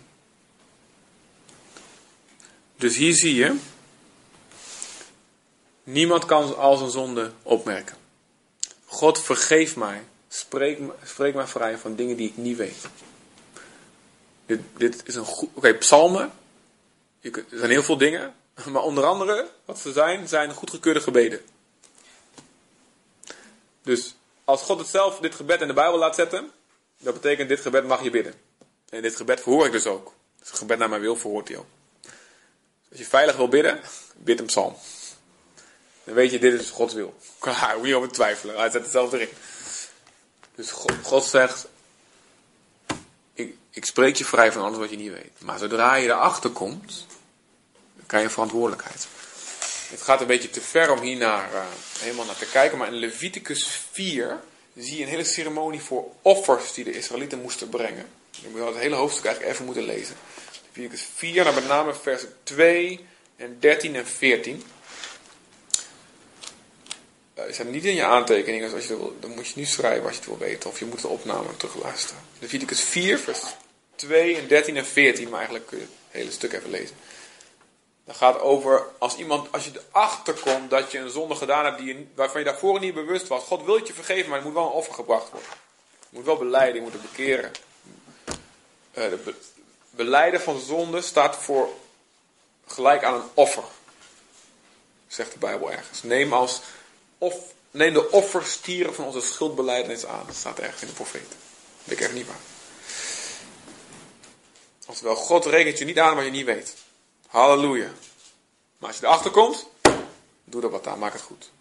Dus hier zie je, niemand kan al zijn zonde opmerken. God vergeef mij, spreek, spreek mij vrij van dingen die ik niet weet. Dit, dit is een goed. Oké, psalmen. Er zijn heel veel dingen. Maar onder andere, wat ze zijn, zijn goedgekeurde gebeden. Dus als God het zelf dit gebed in de Bijbel laat zetten, dat betekent dit gebed mag je bidden. En dit gebed verhoor ik dus ook. Dus het gebed naar mijn wil verhoort hij ook. Dus als je veilig wil bidden, bid een psalm. Dan weet je, dit is Gods wil. Klaar, moet je over twijfelen. Hij zet het zelf erin. Dus God, God zegt, ik, spreek je vrij van alles wat je niet weet. Maar zodra je erachter komt, dan krijg je verantwoordelijkheid. Het gaat een beetje te ver om hier naar, eh, helemaal naar te kijken. Maar in Leviticus 4 zie je een hele ceremonie voor offers die de Israëlieten moesten brengen. Je moet het hele hoofdstuk eigenlijk even moeten lezen. Leviticus 4, nou met name versen 2 en 13 en 14. Eh, is niet in je aantekeningen, dus als je wil, dan moet je nu schrijven als je het wil weten. Of je moet de opname terugluisteren. Leviticus 4, vers 2 en 13 en 14, maar eigenlijk kun je het hele stuk even lezen. Dat gaat over als iemand, als je erachter komt dat je een zonde gedaan hebt die je, waarvan je daarvoor niet bewust was. God wil het je vergeven, maar er moet wel een offer gebracht worden. Je moet wel beleiden, je moet het bekeren. Be- beleiden van zonde staat voor gelijk aan een offer. Zegt de Bijbel ergens. Neem, als, of, neem de offerstieren van onze schuldbeleidenis aan. Dat staat ergens in de profeten. Weet ik echt niet waar. Oftewel, God rekent je niet aan wat je niet weet. Halleluja. Maar als je erachter komt, doe er wat aan, maak het goed.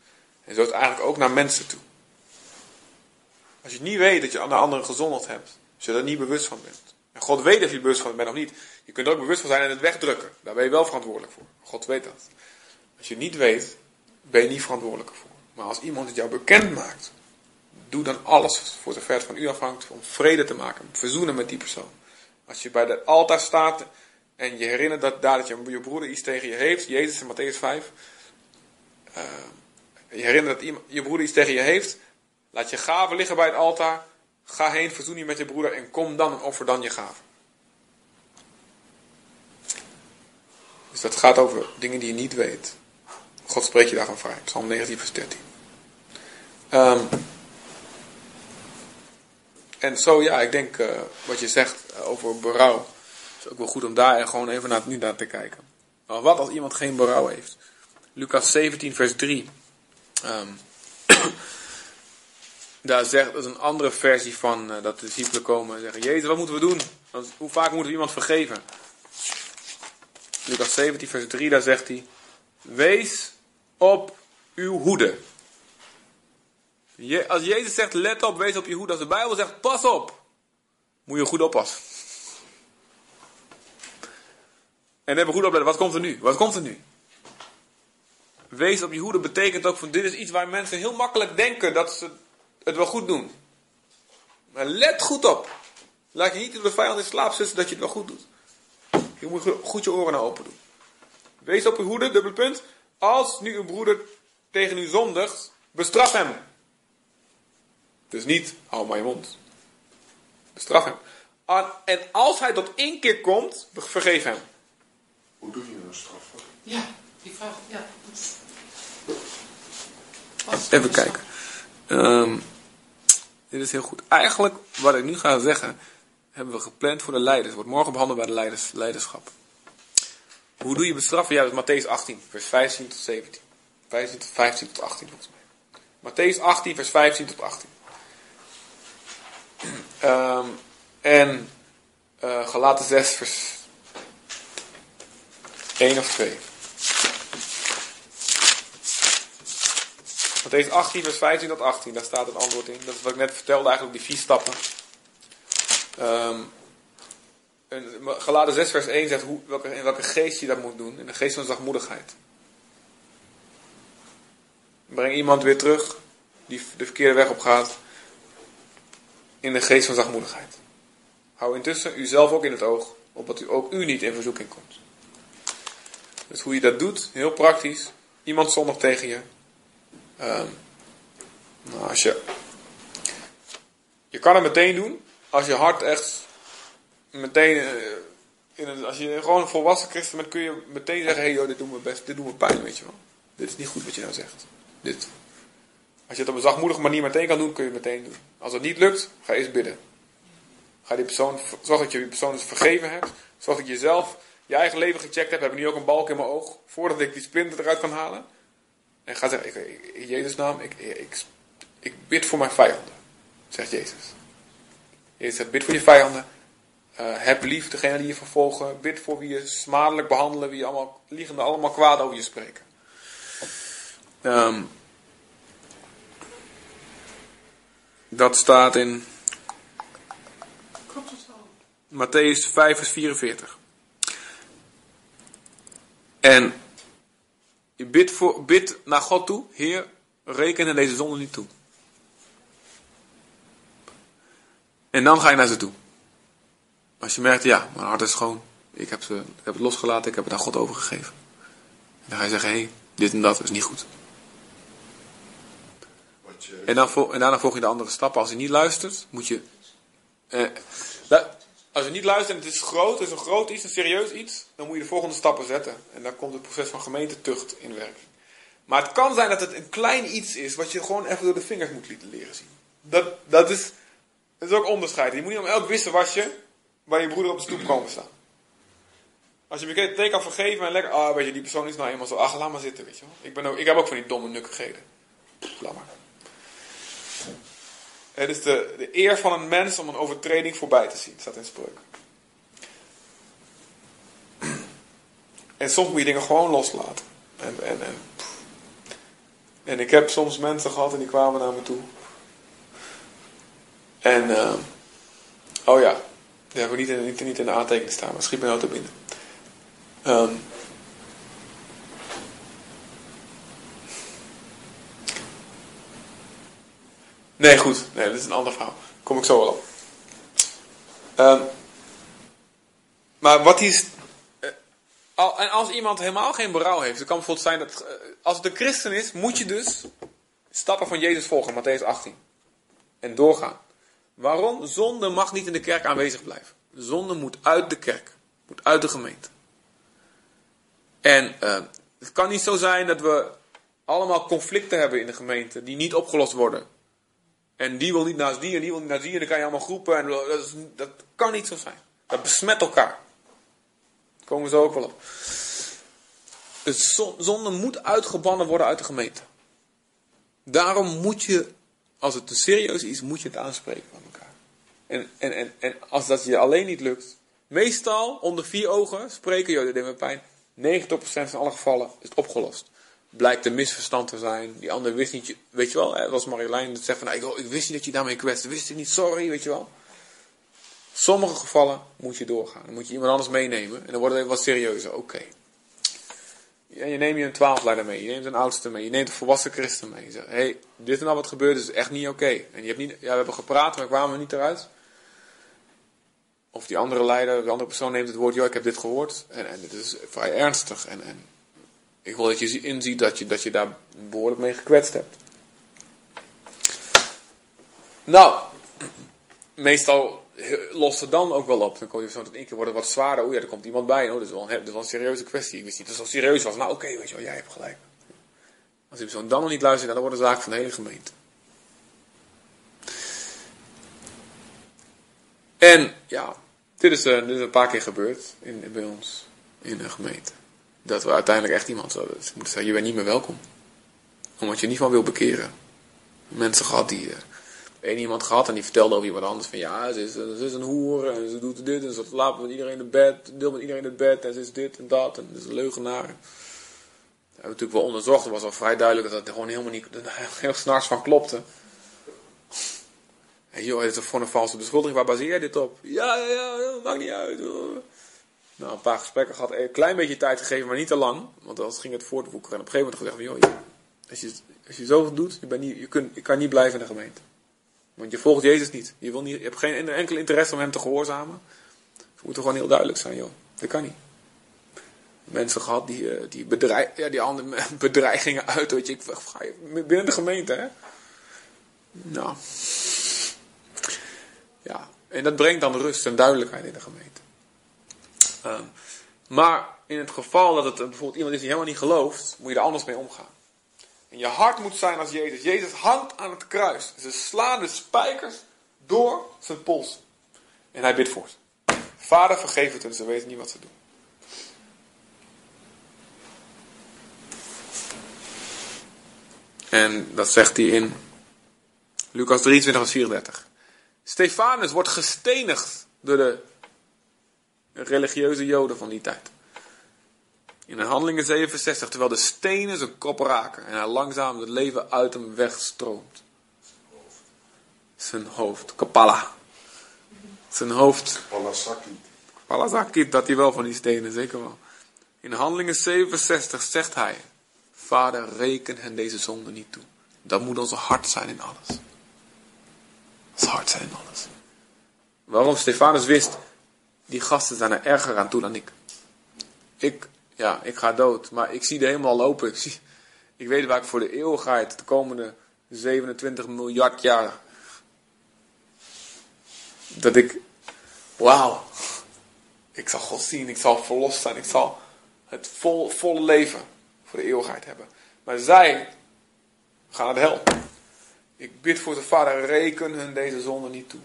En zo is het eigenlijk ook naar mensen toe. Als je niet weet dat je aan de anderen gezondigd hebt, als je er niet bewust van bent. En God weet of je er bewust van bent of niet. Je kunt er ook bewust van zijn en het wegdrukken. Daar ben je wel verantwoordelijk voor. God weet dat. Als je niet weet, ben je niet verantwoordelijk voor. Maar als iemand het jou bekend maakt, doe dan alles voor zover het van u afhangt om vrede te maken, verzoenen met die persoon. Als je bij het altaar staat en je herinnert dat daar dat je, je broeder iets tegen je heeft, Jezus in Matthäus 5, uh, je herinnert dat je broeder iets tegen je heeft, laat je gaven liggen bij het altaar, ga heen, verzoen je met je broeder en kom dan en offer dan je gaven. Dus dat gaat over dingen die je niet weet. God spreekt je daarvan vrij. Psalm 19 vers 13. Um, en zo ja, ik denk uh, wat je zegt uh, over berouw. is ook wel goed om daar gewoon even naar, nu naar te kijken. Maar wat als iemand geen berouw heeft? Lucas 17 vers 3. Um, daar zegt, dat is een andere versie van uh, dat de discipelen komen en zeggen: Jezus, wat moeten we doen? Want hoe vaak moeten we iemand vergeven? Lucas 17, vers 3, daar zegt hij: Wees op uw hoede. Je, als Jezus zegt: Let op, wees op je hoede. Als de Bijbel zegt: Pas op, moet je goed oppassen. En hebben goed opletten, wat komt er nu? Wat komt er nu? Wees op je hoede betekent ook van dit is iets waar mensen heel makkelijk denken dat ze het wel goed doen. Maar let goed op. Laat je niet door de vijand in slaap zitten dat je het wel goed doet. Je moet goed je oren naar open doen. Wees op je hoede, dubbele punt. Als nu uw broeder tegen u zondigt, bestraf hem. Dus niet, hou maar je mond. Bestraf hem. En als hij tot één keer komt, vergeef hem. Hoe doe je een straf? Ja, die vraag, ja. Even kijken. Um, dit is heel goed. Eigenlijk, wat ik nu ga zeggen, hebben we gepland voor de leiders. Wordt morgen behandeld bij de leiders, leiderschap. Hoe doe je bestraffen? Ja, dat is Matthäus 18, vers 15 tot 17. 15 tot 15 tot 18 volgens mij. Matthäus 18, vers 15 tot 18. Um, en uh, Galaten 6, vers 1 of 2. Matthäus 18, vers 15 tot 18, daar staat het antwoord in. Dat is wat ik net vertelde, eigenlijk die vier stappen. Um, Geladen 6, vers 1 zegt hoe, welke, in welke geest je dat moet doen. In de geest van zachtmoedigheid. Breng iemand weer terug die de verkeerde weg op gaat. In de geest van zachtmoedigheid. Hou intussen uzelf ook in het oog, opdat u ook u niet in verzoeking komt. Dus hoe je dat doet, heel praktisch. Iemand zondigt tegen je. Um, nou, als je, je kan het meteen doen. Als je hart echt meteen, uh, in als je gewoon een volwassen christen bent, kun je meteen zeggen, hé hey, joh, dit doet me best, dit doet me pijn, weet je wel. Dit is niet goed wat je nou zegt. Dit. Als je het op een zachtmoedige manier meteen kan doen, kun je het meteen doen. Als het niet lukt, ga eerst bidden. Ga die persoon, zorg dat je die persoon dus vergeven hebt. Zorg dat je zelf je eigen leven gecheckt hebt. Heb ik nu ook een balk in mijn oog, voordat ik die splinter eruit kan halen. En ga zeggen, ik, in Jezus' naam, ik, ik, ik bid voor mijn vijanden. Zegt Jezus. Jezus zegt, bid voor je vijanden. Uh, heb lief degene die je vervolgen. Bid voor wie je smadelijk behandelen. Wie je allemaal, liegende allemaal kwaad over je spreken. Um, dat staat in? Matthäus 5 vers 44. En je bidt, voor, bidt naar God toe. Heer, reken deze zonde niet toe. En dan ga je naar ze toe. Als je merkt, ja, mijn hart is schoon. Ik heb, ze, ik heb het losgelaten, ik heb het aan God overgegeven. En dan ga je zeggen, hé, hey, dit en dat is niet goed. En, dan, daarna volg je de andere stappen. Als je niet luistert, moet je... Eh, dat, als je niet luistert en het is groot, het is een groot iets, een serieus iets, dan moet je de volgende stappen zetten. En dan komt het proces van gemeentetucht in werking. Maar het kan zijn dat het een klein iets is wat je gewoon even door de vingers moet leren zien. Dat, dat, is, is ook onderscheid. Je moet niet om elk wisselwasje waar je broeder op de stoep komen staan. Als je meteen kan vergeven en lekker, ah, weet je, die persoon is nou eenmaal zo, ach, laat maar zitten, weet je wel. Ik, ben ik heb ook van die domme nukkigheden. Laat maar. Het is de, de eer van een mens om een overtreding voorbij te zien, staat in spreuken. En soms moet je dingen gewoon loslaten. En, en, en, en ik heb soms mensen gehad en die kwamen naar me toe. En, ehm, oh ja, die hebben we niet in, niet, niet in de aantekening staan, maar schiet me nou te binnen. Ehm, nee, goed. Nee, dat is een ander verhaal. Kom ik zo wel op. Ehm, maar wat is. eh, en als iemand helemaal geen berouw heeft, dan kan bijvoorbeeld zijn dat. eh, als het een christen is, moet je dus stappen van Jezus volgen, Matthäus 18. En doorgaan. Waarom? Zonde mag niet in de kerk aanwezig blijven. Zonde moet uit de kerk, moet uit de gemeente. En eh, het kan niet zo zijn dat we allemaal conflicten hebben in de gemeente die niet opgelost worden. En die wil niet naast die en die wil niet naast die en dan kan je allemaal groepen. En dat, is- dat kan niet zo zijn. Dat besmet elkaar. Daar komen we zo ook wel op. Zon- zonde moet uitgebannen worden uit de gemeente. Daarom moet je, als het te serieus is, moet je het aanspreken van elkaar. En, en, en, en als dat je alleen niet lukt, meestal onder vier ogen spreken, joh, dat deed me pijn. 90% van alle gevallen is het opgelost. Blijkt een misverstand te zijn. Die ander wist niet, weet je wel, hè, was Marjolein dat zegt van, nou, ik, wist niet dat je daarmee kwetste, wist ik niet, sorry, weet je wel. Sommige gevallen moet je doorgaan. Dan moet je iemand anders meenemen en dan wordt het wat serieuzer. Oké. Ja, je neemt je een twaalfleider mee, je neemt een oudste mee, je neemt een volwassen christen mee. Je zegt, hey, dit en dat wat gebeurt is echt niet oké. En je hebt niet, ja, we hebben gepraat, maar kwamen we niet eruit. Of die andere leider, de andere persoon neemt het woord, joh, ik heb dit gehoord. En, en het is vrij ernstig. En, en ik wil dat je inziet dat je, dat je daar behoorlijk mee gekwetst hebt. Nou, meestal lost het dan ook wel op. Dan kom je zo tot één keer wordt het wat zwaarder. Oeh ja, er komt iemand bij. Oh, dat, is wel dat wel een serieuze kwestie. Ik wist niet dat het zo serieus was. Nou oké, weet je wel, jij hebt gelijk. Als die persoon dan nog niet luistert, dan wordt het zaak van de hele gemeente. En ja, dit is, eh, dit is een paar keer gebeurd in, bij ons in de gemeente. Dat we uiteindelijk echt iemand zouden moeten zeggen, je bent niet meer welkom. Omdat je niet van wil bekeren. Mensen gehad die... eh, één iemand gehad en die vertelde over iemand anders van ja, ze is, een hoer en ze doet dit en ze slaapt met iedereen in het bed, deelt met iedereen het bed en ze is dit en dat en ze is een leugenaar. Dat hebben we natuurlijk wel onderzocht, het was al vrij duidelijk dat dat gewoon helemaal niet, heel s'nachts van klopte. En joh, het is voor een valse beschuldiging, waar baseer je dit op? Ja, ja, ja, dat maakt niet uit. hoor. Nou, een paar gesprekken gehad, een klein beetje tijd gegeven, maar niet te lang, want anders ging het voortwoekeren. En op een gegeven moment gezegd joh, als je, als je zoveel doet, je, bent niet, je, kunt, je kan niet blijven in de gemeente. Want je volgt Jezus niet. Je, wil niet, je hebt geen enkele interesse om hem te gehoorzamen. Het moet toch gewoon heel duidelijk zijn, joh. Dat kan niet. Mensen gehad die, eh, die, bedreig, ja, die andere bedreigingen uit. Weet je, ik ga binnen de gemeente, hè. Nou. Ja, en dat brengt dan rust en duidelijkheid in de gemeente. Ehm, maar in het geval dat het bijvoorbeeld iemand is die helemaal niet gelooft, moet je er anders mee omgaan. En je hart moet zijn als Jezus. Jezus hangt aan het kruis. Ze slaan de spijkers door zijn pols. En hij bidt voor ze. Vader, vergeef het en ze weten niet wat ze doen. En dat zegt hij in Lucas 23 vers 34. Stefanus wordt gestenigd door de religieuze joden van die tijd. In de handelingen 67, terwijl de stenen zijn kop raken en hij langzaam het leven uit hem wegstroomt. Zijn hoofd, kapala. Zijn hoofd, Palasaki. palazaki, dat hij wel van die stenen, zeker wel. In handelingen 67 zegt hij, Vader, reken hen deze zonde niet toe. Dat moet onze hart zijn in alles. Ons hart zijn in alles. Waarom Stefanus wist, die gasten zijn er erger aan toe dan ik. Ik, ja, ik ga dood, maar ik zie de hemel al open. Ik, zie, ik weet waar ik voor de eeuwigheid, de komende 27 miljard jaar, dat ik, wauw, ik zal God zien, ik zal verlost zijn, ik zal het vol, volle leven voor de eeuwigheid hebben. Maar zij gaan naar de hel. Ik bid voor de Vader, reken hun deze zonde niet toe.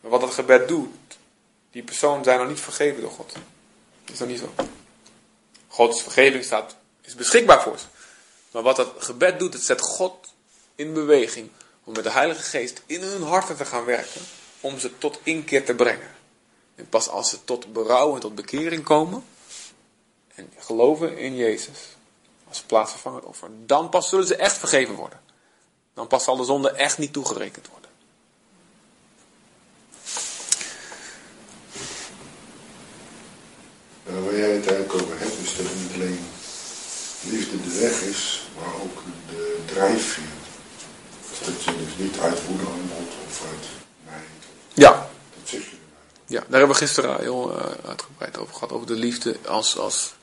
Maar wat dat gebed doet, die persoon zijn nog niet vergeven door God. Dat is nog niet zo. Gods vergeving staat, is beschikbaar voor ze. Maar wat dat gebed doet, het zet God in beweging om met de Heilige Geest in hun harten te gaan werken, om ze tot inkeer te brengen. En pas als ze tot berouw en tot bekering komen en geloven in Jezus als plaatsvervangend offer, dan pas zullen ze echt vergeven worden. Dan pas zal de zonde echt niet toegerekend worden. Jij het eigenlijk over hebt, is dat niet alleen liefde de weg is, maar ook de drijfveer. Dus dat je dus niet uit woede handelt of uit nijd. Ja, Dat zeg je erbij. ja, daar hebben we gisteren heel eh, uitgebreid over gehad. Over de liefde als, als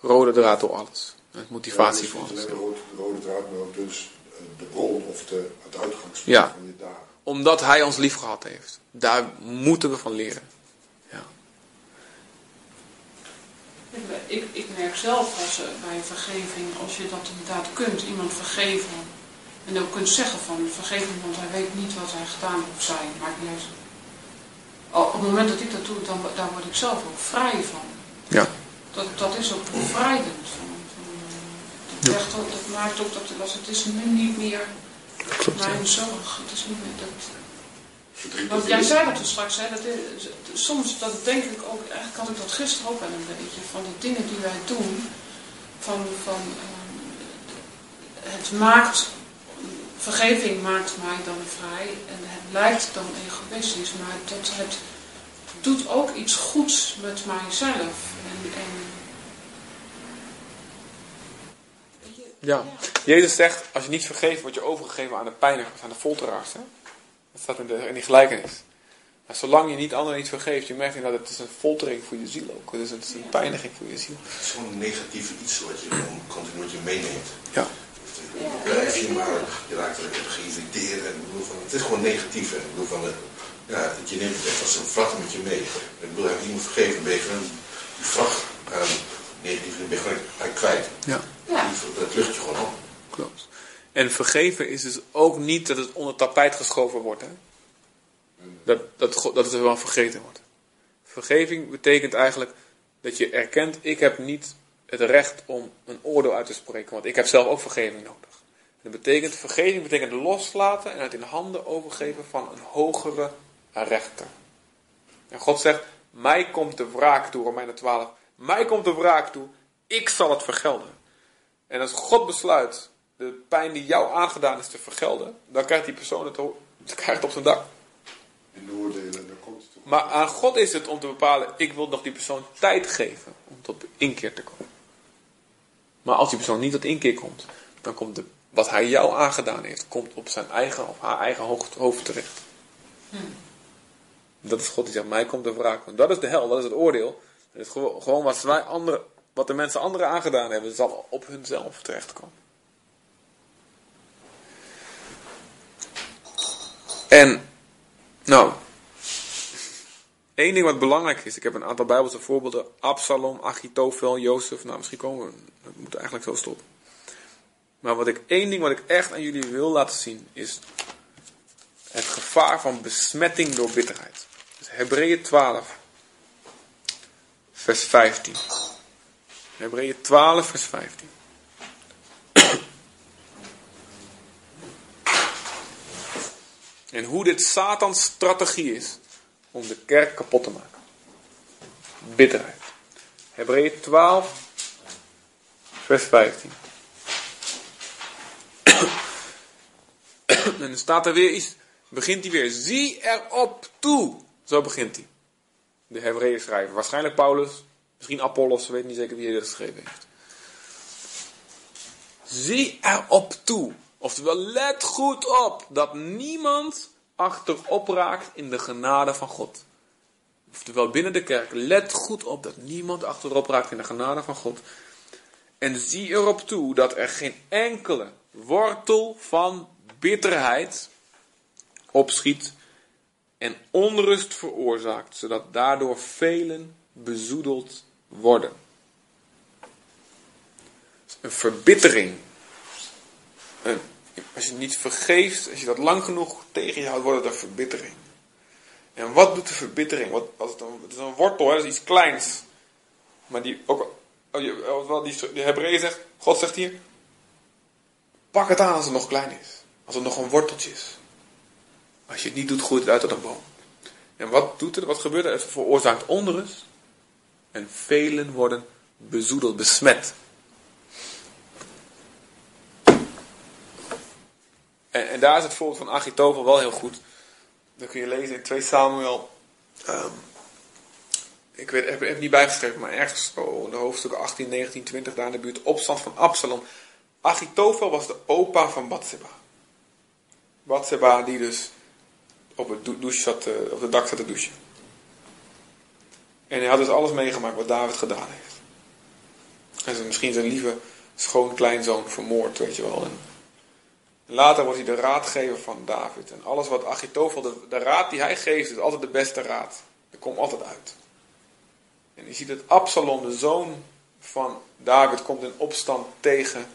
rode draad door alles. Met motivatie Ja, voor dus alleen de rode, de rode draad, maar ook dus eh, de bron of de, het uitgangspunt Ja. van je dagen. Omdat hij ons lief gehad heeft. Daar moeten we van leren. Ja. Ik, ik, merk zelf als, eh, bij vergeving, als je dat inderdaad kunt, iemand vergeven. En ook kunt zeggen van vergeef hem, want hij weet niet wat hij gedaan heeft of zij. Maakt niet uit. Al- Op het moment dat ik dat doe, dan, daar word ik zelf ook vrij van. Ja. Dat, dat is ook bevrijdend. Van, van, eh, dat, dat maakt ook dat als het is nu niet meer Klopt. ja. mijn zorg. Het is niet meer dat, want jij zei dat toen straks, hè, dat is, soms dat denk ik ook, eigenlijk had ik dat gisteren ook wel een beetje, van de dingen die wij doen, van, van ehm, het maakt, vergeving maakt mij dan vrij en het lijkt dan egoïstisch, maar dat het doet ook iets goeds met mijzelf. En, en, Ja. Jezus zegt, als je niet vergeeft, word je overgegeven aan de pijnigers, aan de folteraars. Hè? Dat staat in, de, in die gelijkenis. Maar zolang je niet anderen iets vergeeft, je merkt dat het is een foltering voor je ziel ook. Het is een, het is een pijniging voor je ziel. Het is gewoon een negatief iets wat je continu met je meeneemt. Ja. Blijf je maar, je raakt er geïrriteerd en ik bedoel van, het is gewoon negatief. En ik bedoel van, eh, ja, je neemt het echt als een vracht met je mee. Ik bedoel, heb je iemand vergeven, ben je gewoon die vracht aan negatief, ben je gewoon kwijt. Ja, Dat lucht je gewoon op. klopt. En vergeven is dus ook niet dat het onder tapijt geschoven wordt. Hè? Dat, dat, dat het wel vergeten wordt. Vergeving betekent eigenlijk dat je erkent, ik heb niet het recht om een oordeel uit te spreken, want ik heb zelf ook vergeving nodig. Dat betekent, vergeving betekent loslaten en het in handen overgeven van een hogere rechter. En God zegt, mij komt de wraak toe, Romeinen 12. Mij komt de wraak toe, ik zal het vergelden. En als God besluit de pijn die jou aangedaan is te vergelden, dan krijgt die persoon het, krijgt het op zijn dak. In de oordelen, dan komt het op. Maar aan God is het om te bepalen, ik wil nog die persoon tijd geven om tot inkeer te komen. Maar als die persoon niet tot inkeer komt, dan komt de, wat hij jou aangedaan heeft, komt op zijn eigen of haar eigen hoofd, terecht. Dat is God die zegt, mij komt de wraak. Want dat is de hel, dat is het oordeel. Dat is gewoon, gewoon wat, wij anderen, wat de mensen anderen aangedaan hebben, zal op hunzelf terechtkomen. En, nou, Eén ding wat belangrijk is, ik heb een aantal bijbelse voorbeelden. Absalom, Achitofel, Jozef. Nou, misschien komen we, we moeten eigenlijk zo stoppen. Maar wat ik, één ding wat ik echt aan jullie wil laten zien, is het gevaar van besmetting door bitterheid. Dus Hebreeën 12, vers 15. Hebreeën 12, vers 15. En hoe dit Satans strategie is om de kerk kapot te maken. Bitterheid. Hebreeën 12, vers 15. en dan staat er weer iets, begint hij weer. Zie erop toe. Zo begint hij. De Hebreeën schrijver. Waarschijnlijk Paulus, misschien Apollos, we weten niet zeker wie hij dit geschreven heeft. Zie erop toe. Oftewel, let goed op dat niemand achterop raakt in de genade van God. Oftewel, binnen de kerk, let goed op dat niemand achterop raakt in de genade van God. En zie erop toe dat er geen enkele wortel van bitterheid opschiet en onrust veroorzaakt, zodat daardoor velen bezoedeld worden. Een verbittering. Een, als je niet vergeeft, als je dat lang genoeg tegen je houdt, wordt het een verbittering. En wat doet de verbittering? Wat, als het, een, het is een wortel, hè, dat is iets kleins. Maar die, ook, oh, wat die, die Hebreeën zegt, God zegt hier, pak het aan als het nog klein is. Als het nog een worteltje is. Als je het niet doet, groeit het uit tot een boom. En wat doet het? Wat gebeurt er? Het veroorzaakt onrust. En velen worden bezoedeld, besmet. En, en daar is het voorbeeld van Achitofel wel heel goed. Dan kun je lezen in 2 Samuel ehm, ik weet, heb niet bijgeschreven, maar ergens zo in de hoofdstukken 18, 19, 20 daar in de buurt, opstand van Absalom. Achitofel was de opa van Bathseba. Bathseba die dus op het dou- douche zat, eh, op het dak zat te douchen. En hij had dus alles meegemaakt wat David gedaan heeft. En misschien zijn lieve schoonkleinzoon vermoord, weet je wel. En later wordt hij de raadgever van David. En alles wat Achitofel, de, de raad die hij geeft, is altijd de beste raad. Er komt altijd uit. En je ziet dat Absalom, de zoon van David, komt in opstand tegen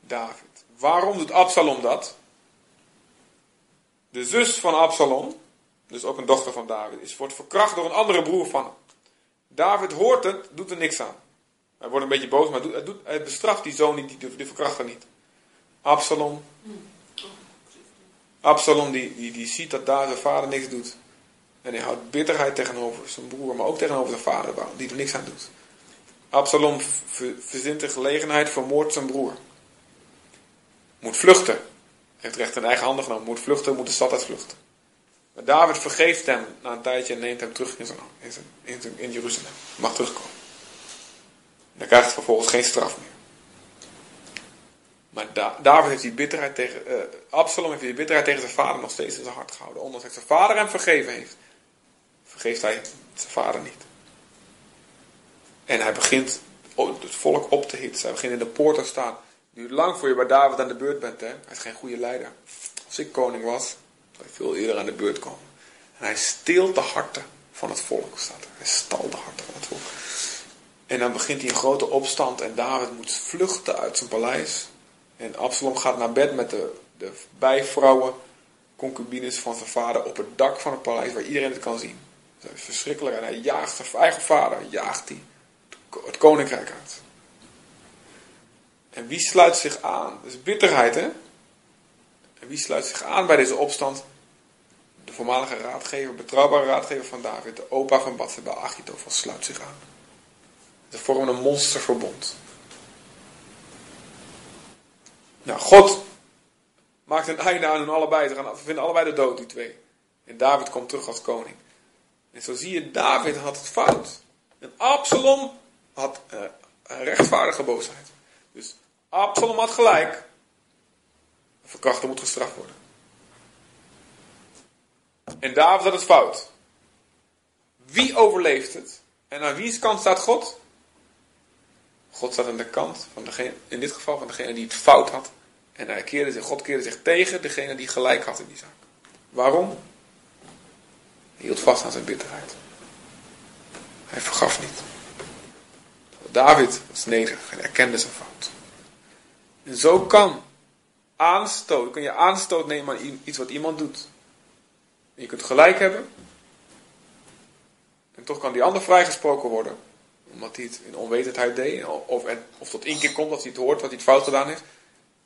David. Waarom doet Absalom dat? De zus van Absalom, dus ook een dochter van David, is, wordt verkracht door een andere broer van hem. David hoort het, doet er niks aan. Hij wordt een beetje boos, maar hij, doet, bestraft die zoon, niet, die, die verkrachter niet. Absalom, Absalom die, die, die ziet dat daar zijn vader niks doet. En hij houdt bitterheid tegenover zijn broer, maar ook tegenover zijn vader, die er niks aan doet. Absalom ver- verzint de gelegenheid, vermoordt zijn broer. Moet vluchten. Heeft recht in eigen handen genomen. Moet vluchten, moet de stad uitvluchten. Maar David vergeeft hem na een tijdje en neemt hem terug in, zijn, in, Jeruzalem. Mag terugkomen. Dan krijgt hij vervolgens geen straf meer. Maar Da- David heeft die bitterheid tegen, eh, Absalom heeft die bitterheid tegen zijn vader nog steeds in zijn hart gehouden. Ondanks dat zijn vader hem vergeven heeft, vergeeft hij zijn vader niet. En hij begint het volk op te hitsen. Hij begint in de poort te staan. Duurt lang voor je bij David aan de beurt bent. Hè? Hij is geen goede leider. Als ik koning was, zou ik veel eerder aan de beurt komen. En hij steelt de harten van het volk. Staat. Hij stal de harten van het volk. En dan begint hij een grote opstand. En David moet vluchten uit zijn paleis. En Absalom gaat naar bed met de, de bijvrouwen, concubines van zijn vader op het dak van het paleis waar iedereen het kan zien. Dat is verschrikkelijk. En hij jaagt zijn eigen vader, jaagt hij het koninkrijk uit. En wie sluit zich aan? Dat is bitterheid, hè? En wie sluit zich aan bij deze opstand? De voormalige raadgever, betrouwbare raadgever van David, de opa van Bathsheba, Achitofel, sluit zich aan. Ze vormen een monsterverbond. Nou, God maakt een einde aan hun allebei. Ze gaan, vinden allebei de dood, die twee. En David komt terug als koning. En zo zie je, David had het fout. En Absalom had eh, een rechtvaardige boosheid. Dus Absalom had gelijk. Een verkrachter moet gestraft worden. En David had het fout. Wie overleeft het? En aan wiens kant staat God? God staat aan de kant van degene, in dit geval van degene die het fout had. En hij keerde zich, God keerde zich tegen degene die gelijk had in die zaak. Waarom? Hij hield vast aan zijn bitterheid. Hij vergaf niet. David was nederig en erkende zijn fout. En zo kan aanstoot, kun je aanstoot nemen aan iets wat iemand doet. En je kunt gelijk hebben. En toch kan die ander vrijgesproken worden. Omdat hij het in onwetendheid deed. Of, of tot inkeer komt dat hij het hoort wat hij het fout gedaan heeft.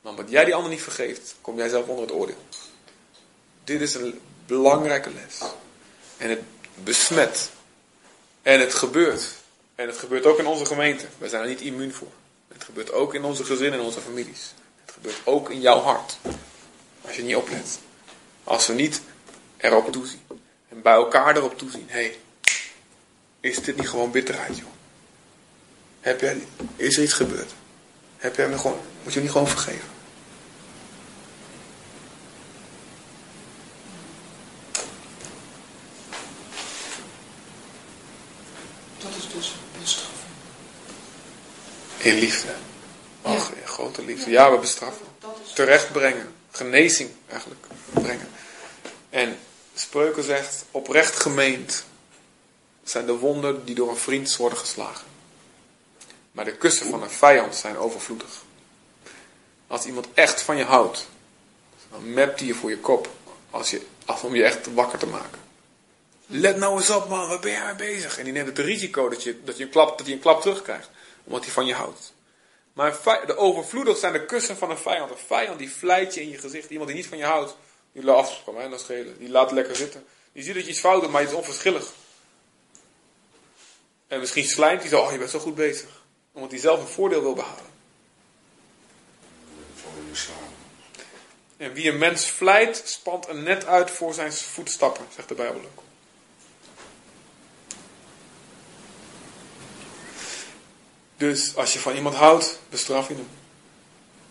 Maar omdat jij die ander niet vergeeft, kom jij zelf onder het oordeel. Dit is een belangrijke les. En het besmet. En het gebeurt. En het gebeurt ook in onze gemeente. We zijn er niet immuun voor. Het gebeurt ook in onze gezinnen en onze families. Het gebeurt ook in jouw hart. Als je niet oplet. Als we niet erop toezien. En bij elkaar erop toezien. Hé, hey, is dit niet gewoon bitterheid, joh? Heb jij, is er iets gebeurd? Heb jij me gewoon, moet je hem niet gewoon vergeven? Dat is dus bestraffen. In liefde. Ach, in grote liefde. Ja, we bestraffen. Dat is Terecht brengen. Genezing eigenlijk brengen. En Spreuken zegt, oprecht gemeend zijn de wonden die door een vriend worden geslagen. Maar de kussen van een vijand zijn overvloedig. Als iemand echt van je houdt, dan mept hij je voor je kop. Als je, om je echt wakker te maken. Let nou eens op man, waar ben jij mee bezig? En die neemt het risico dat je, dat je, een, klap, dat een klap terugkrijgt. Omdat hij van je houdt. Maar de overvloedig zijn de kussen van een vijand. Een vijand die vlijt je in je gezicht. Iemand die niet van je houdt. Die laat kan mij dat schelen. Die laat lekker zitten. Die ziet dat je iets fout doet, maar je is onverschillig. En misschien slijmt hij zo, oh je bent zo goed bezig omdat hij zelf een voordeel wil behalen. En wie een mens vlijt, spant een net uit voor zijn voetstappen, zegt de Bijbel ook. Dus als je van iemand houdt, bestraf je hem.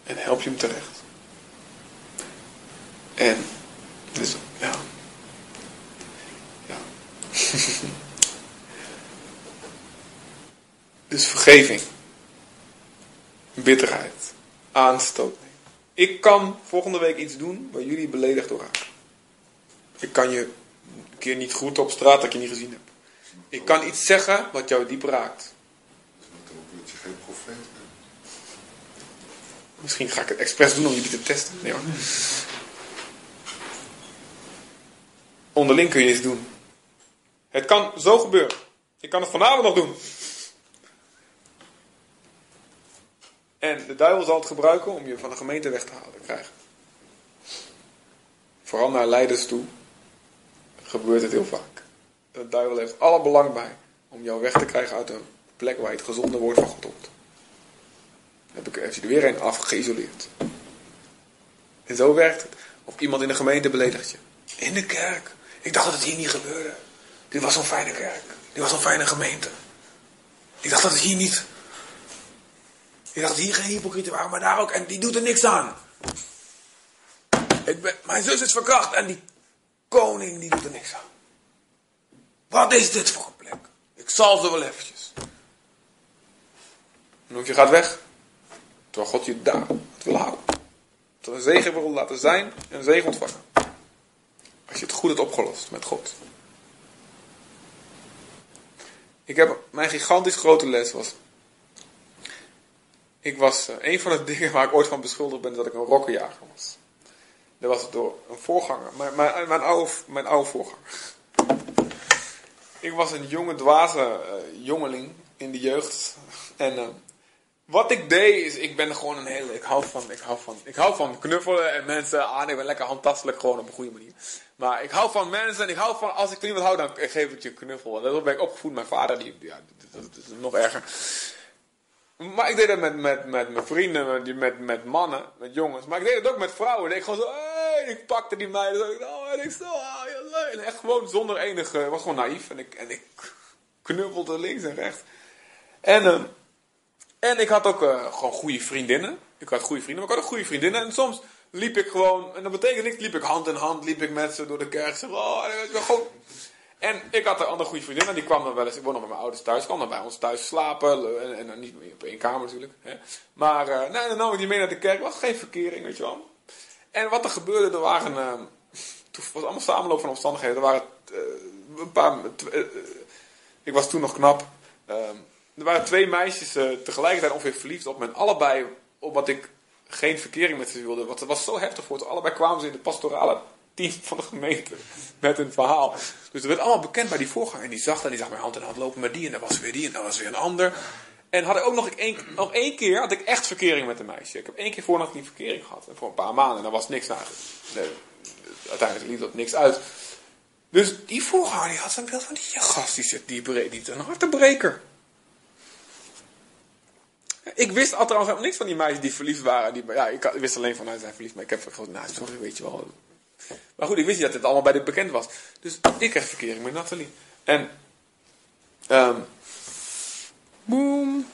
En help je hem terecht. En, dus, ja. Ja. dus vergeving. Bitterheid. Aanstoot. Ik kan volgende week iets doen waar jullie beledigd door raken. Ik kan je een keer niet groeten op straat dat ik je niet gezien heb. Ik kan iets zeggen wat jou diep raakt. Word je geen profeet. Misschien ga ik het expres doen om jullie te testen. Nee hoor. Onderling kun je iets doen. Het kan zo gebeuren. Ik kan het vanavond nog doen. En de duivel zal het gebruiken om je van de gemeente weg te halen krijgen. Vooral naar leiders toe gebeurt het heel vaak. De duivel heeft alle belang bij om jou weg te krijgen uit een plek waar je het gezonde woord van God. Heb ik, heeft hij er weer een afgeïsoleerd. En zo werkt het. Of iemand in de gemeente beledigt je. In de kerk. Ik dacht dat het hier niet gebeurde. Dit was zo'n fijne kerk. Dit was zo'n fijne gemeente. Ik dacht dat het hier niet. Ik dacht hier geen hypocrieten waren, maar daar ook. En die doet er niks aan. Ik ben, mijn zus is verkracht en die koning die doet er niks aan. Wat is dit voor een plek? Ik zal ze wel eventjes. En je gaat weg. Terwijl God je daar het wil houden. Tot een zegen wil laten zijn en een zegen ontvangen. Als je het goed hebt opgelost met God. Ik heb, mijn gigantisch grote les was. Ik was, eh, een van de dingen waar ik ooit van beschuldigd ben, dat ik een rokkenjager was. Dat was door een voorganger, mijn, mijn, mijn, oude, mijn voorganger. Ik was een jonge, dwaze eh, jongeling in de jeugd. En eh, wat ik deed is, ik ben gewoon een hele, ik hou van, ik hou van, ik hou van knuffelen en mensen aan. Ik ben lekker handtastelijk gewoon op een goede manier. Maar ik hou van mensen en ik hou van, als ik iemand hou, dan geef ik je een knuffel. Dat ben ik opgevoed. Mijn vader, die, ja, dat is nog erger. Maar ik deed dat met, met, met mijn vrienden, met, met, met mannen, met jongens. Maar ik deed het ook met vrouwen. En ik gewoon zo, hey, ik pakte die meiden. Zo, oh, en ik zo, leuk. En echt gewoon zonder enige, ik was gewoon naïef. En ik, en ik knuffelde links en rechts. En, uh, en ik had ook uh, gewoon goede vriendinnen. Ik had goede vrienden, maar ik had ook goede vriendinnen. En soms liep ik gewoon, en dat betekent niks, liep ik hand in hand, liep ik met ze door de kerk. Zeg, oh, en, gewoon, en ik had een andere goede vriendin en die kwam dan wel eens, ik woon nog met mijn ouders thuis, kwam dan bij ons thuis slapen. En, niet op één kamer natuurlijk. Hè. Maar uh, nou, dan nam ik die mee naar de kerk, was geen verkering, weet je wel. En wat er gebeurde, er waren, uh, het was allemaal samenloop van omstandigheden. Er waren uh, een paar, ik was toen nog knap. er waren twee meisjes tegelijkertijd ongeveer verliefd op me. En allebei, omdat ik geen verkering met ze wilde. Want het was zo heftig voor het. Allebei kwamen ze in de pastorale team van de gemeente met een verhaal. Dus er werd allemaal bekend bij die voorganger. En die zag dat, die zag mijn hand in hand lopen met die. En dat was weer die en dat was weer een ander. En had ik ook nog één, nog één keer had ik echt verkering met een meisje. Ik heb één keer voor nog die verkering gehad. En voor een paar maanden. En daar was niks naar. Nee, uiteindelijk liep dat niks uit. Dus die voorganger die had zo'n beeld van die gast die zit die, die, die een hartebreker. Ik wist al trouwens helemaal niks van die meisjes die verliefd waren. Die, ja, ik, wist alleen van hij zijn verliefd. Maar ik heb gezegd, nou sorry, weet je wel. Maar goed, ik wist niet dat dit allemaal bij dit bekend was. Dus ik kreeg verkering met Nathalie. En, um, boom.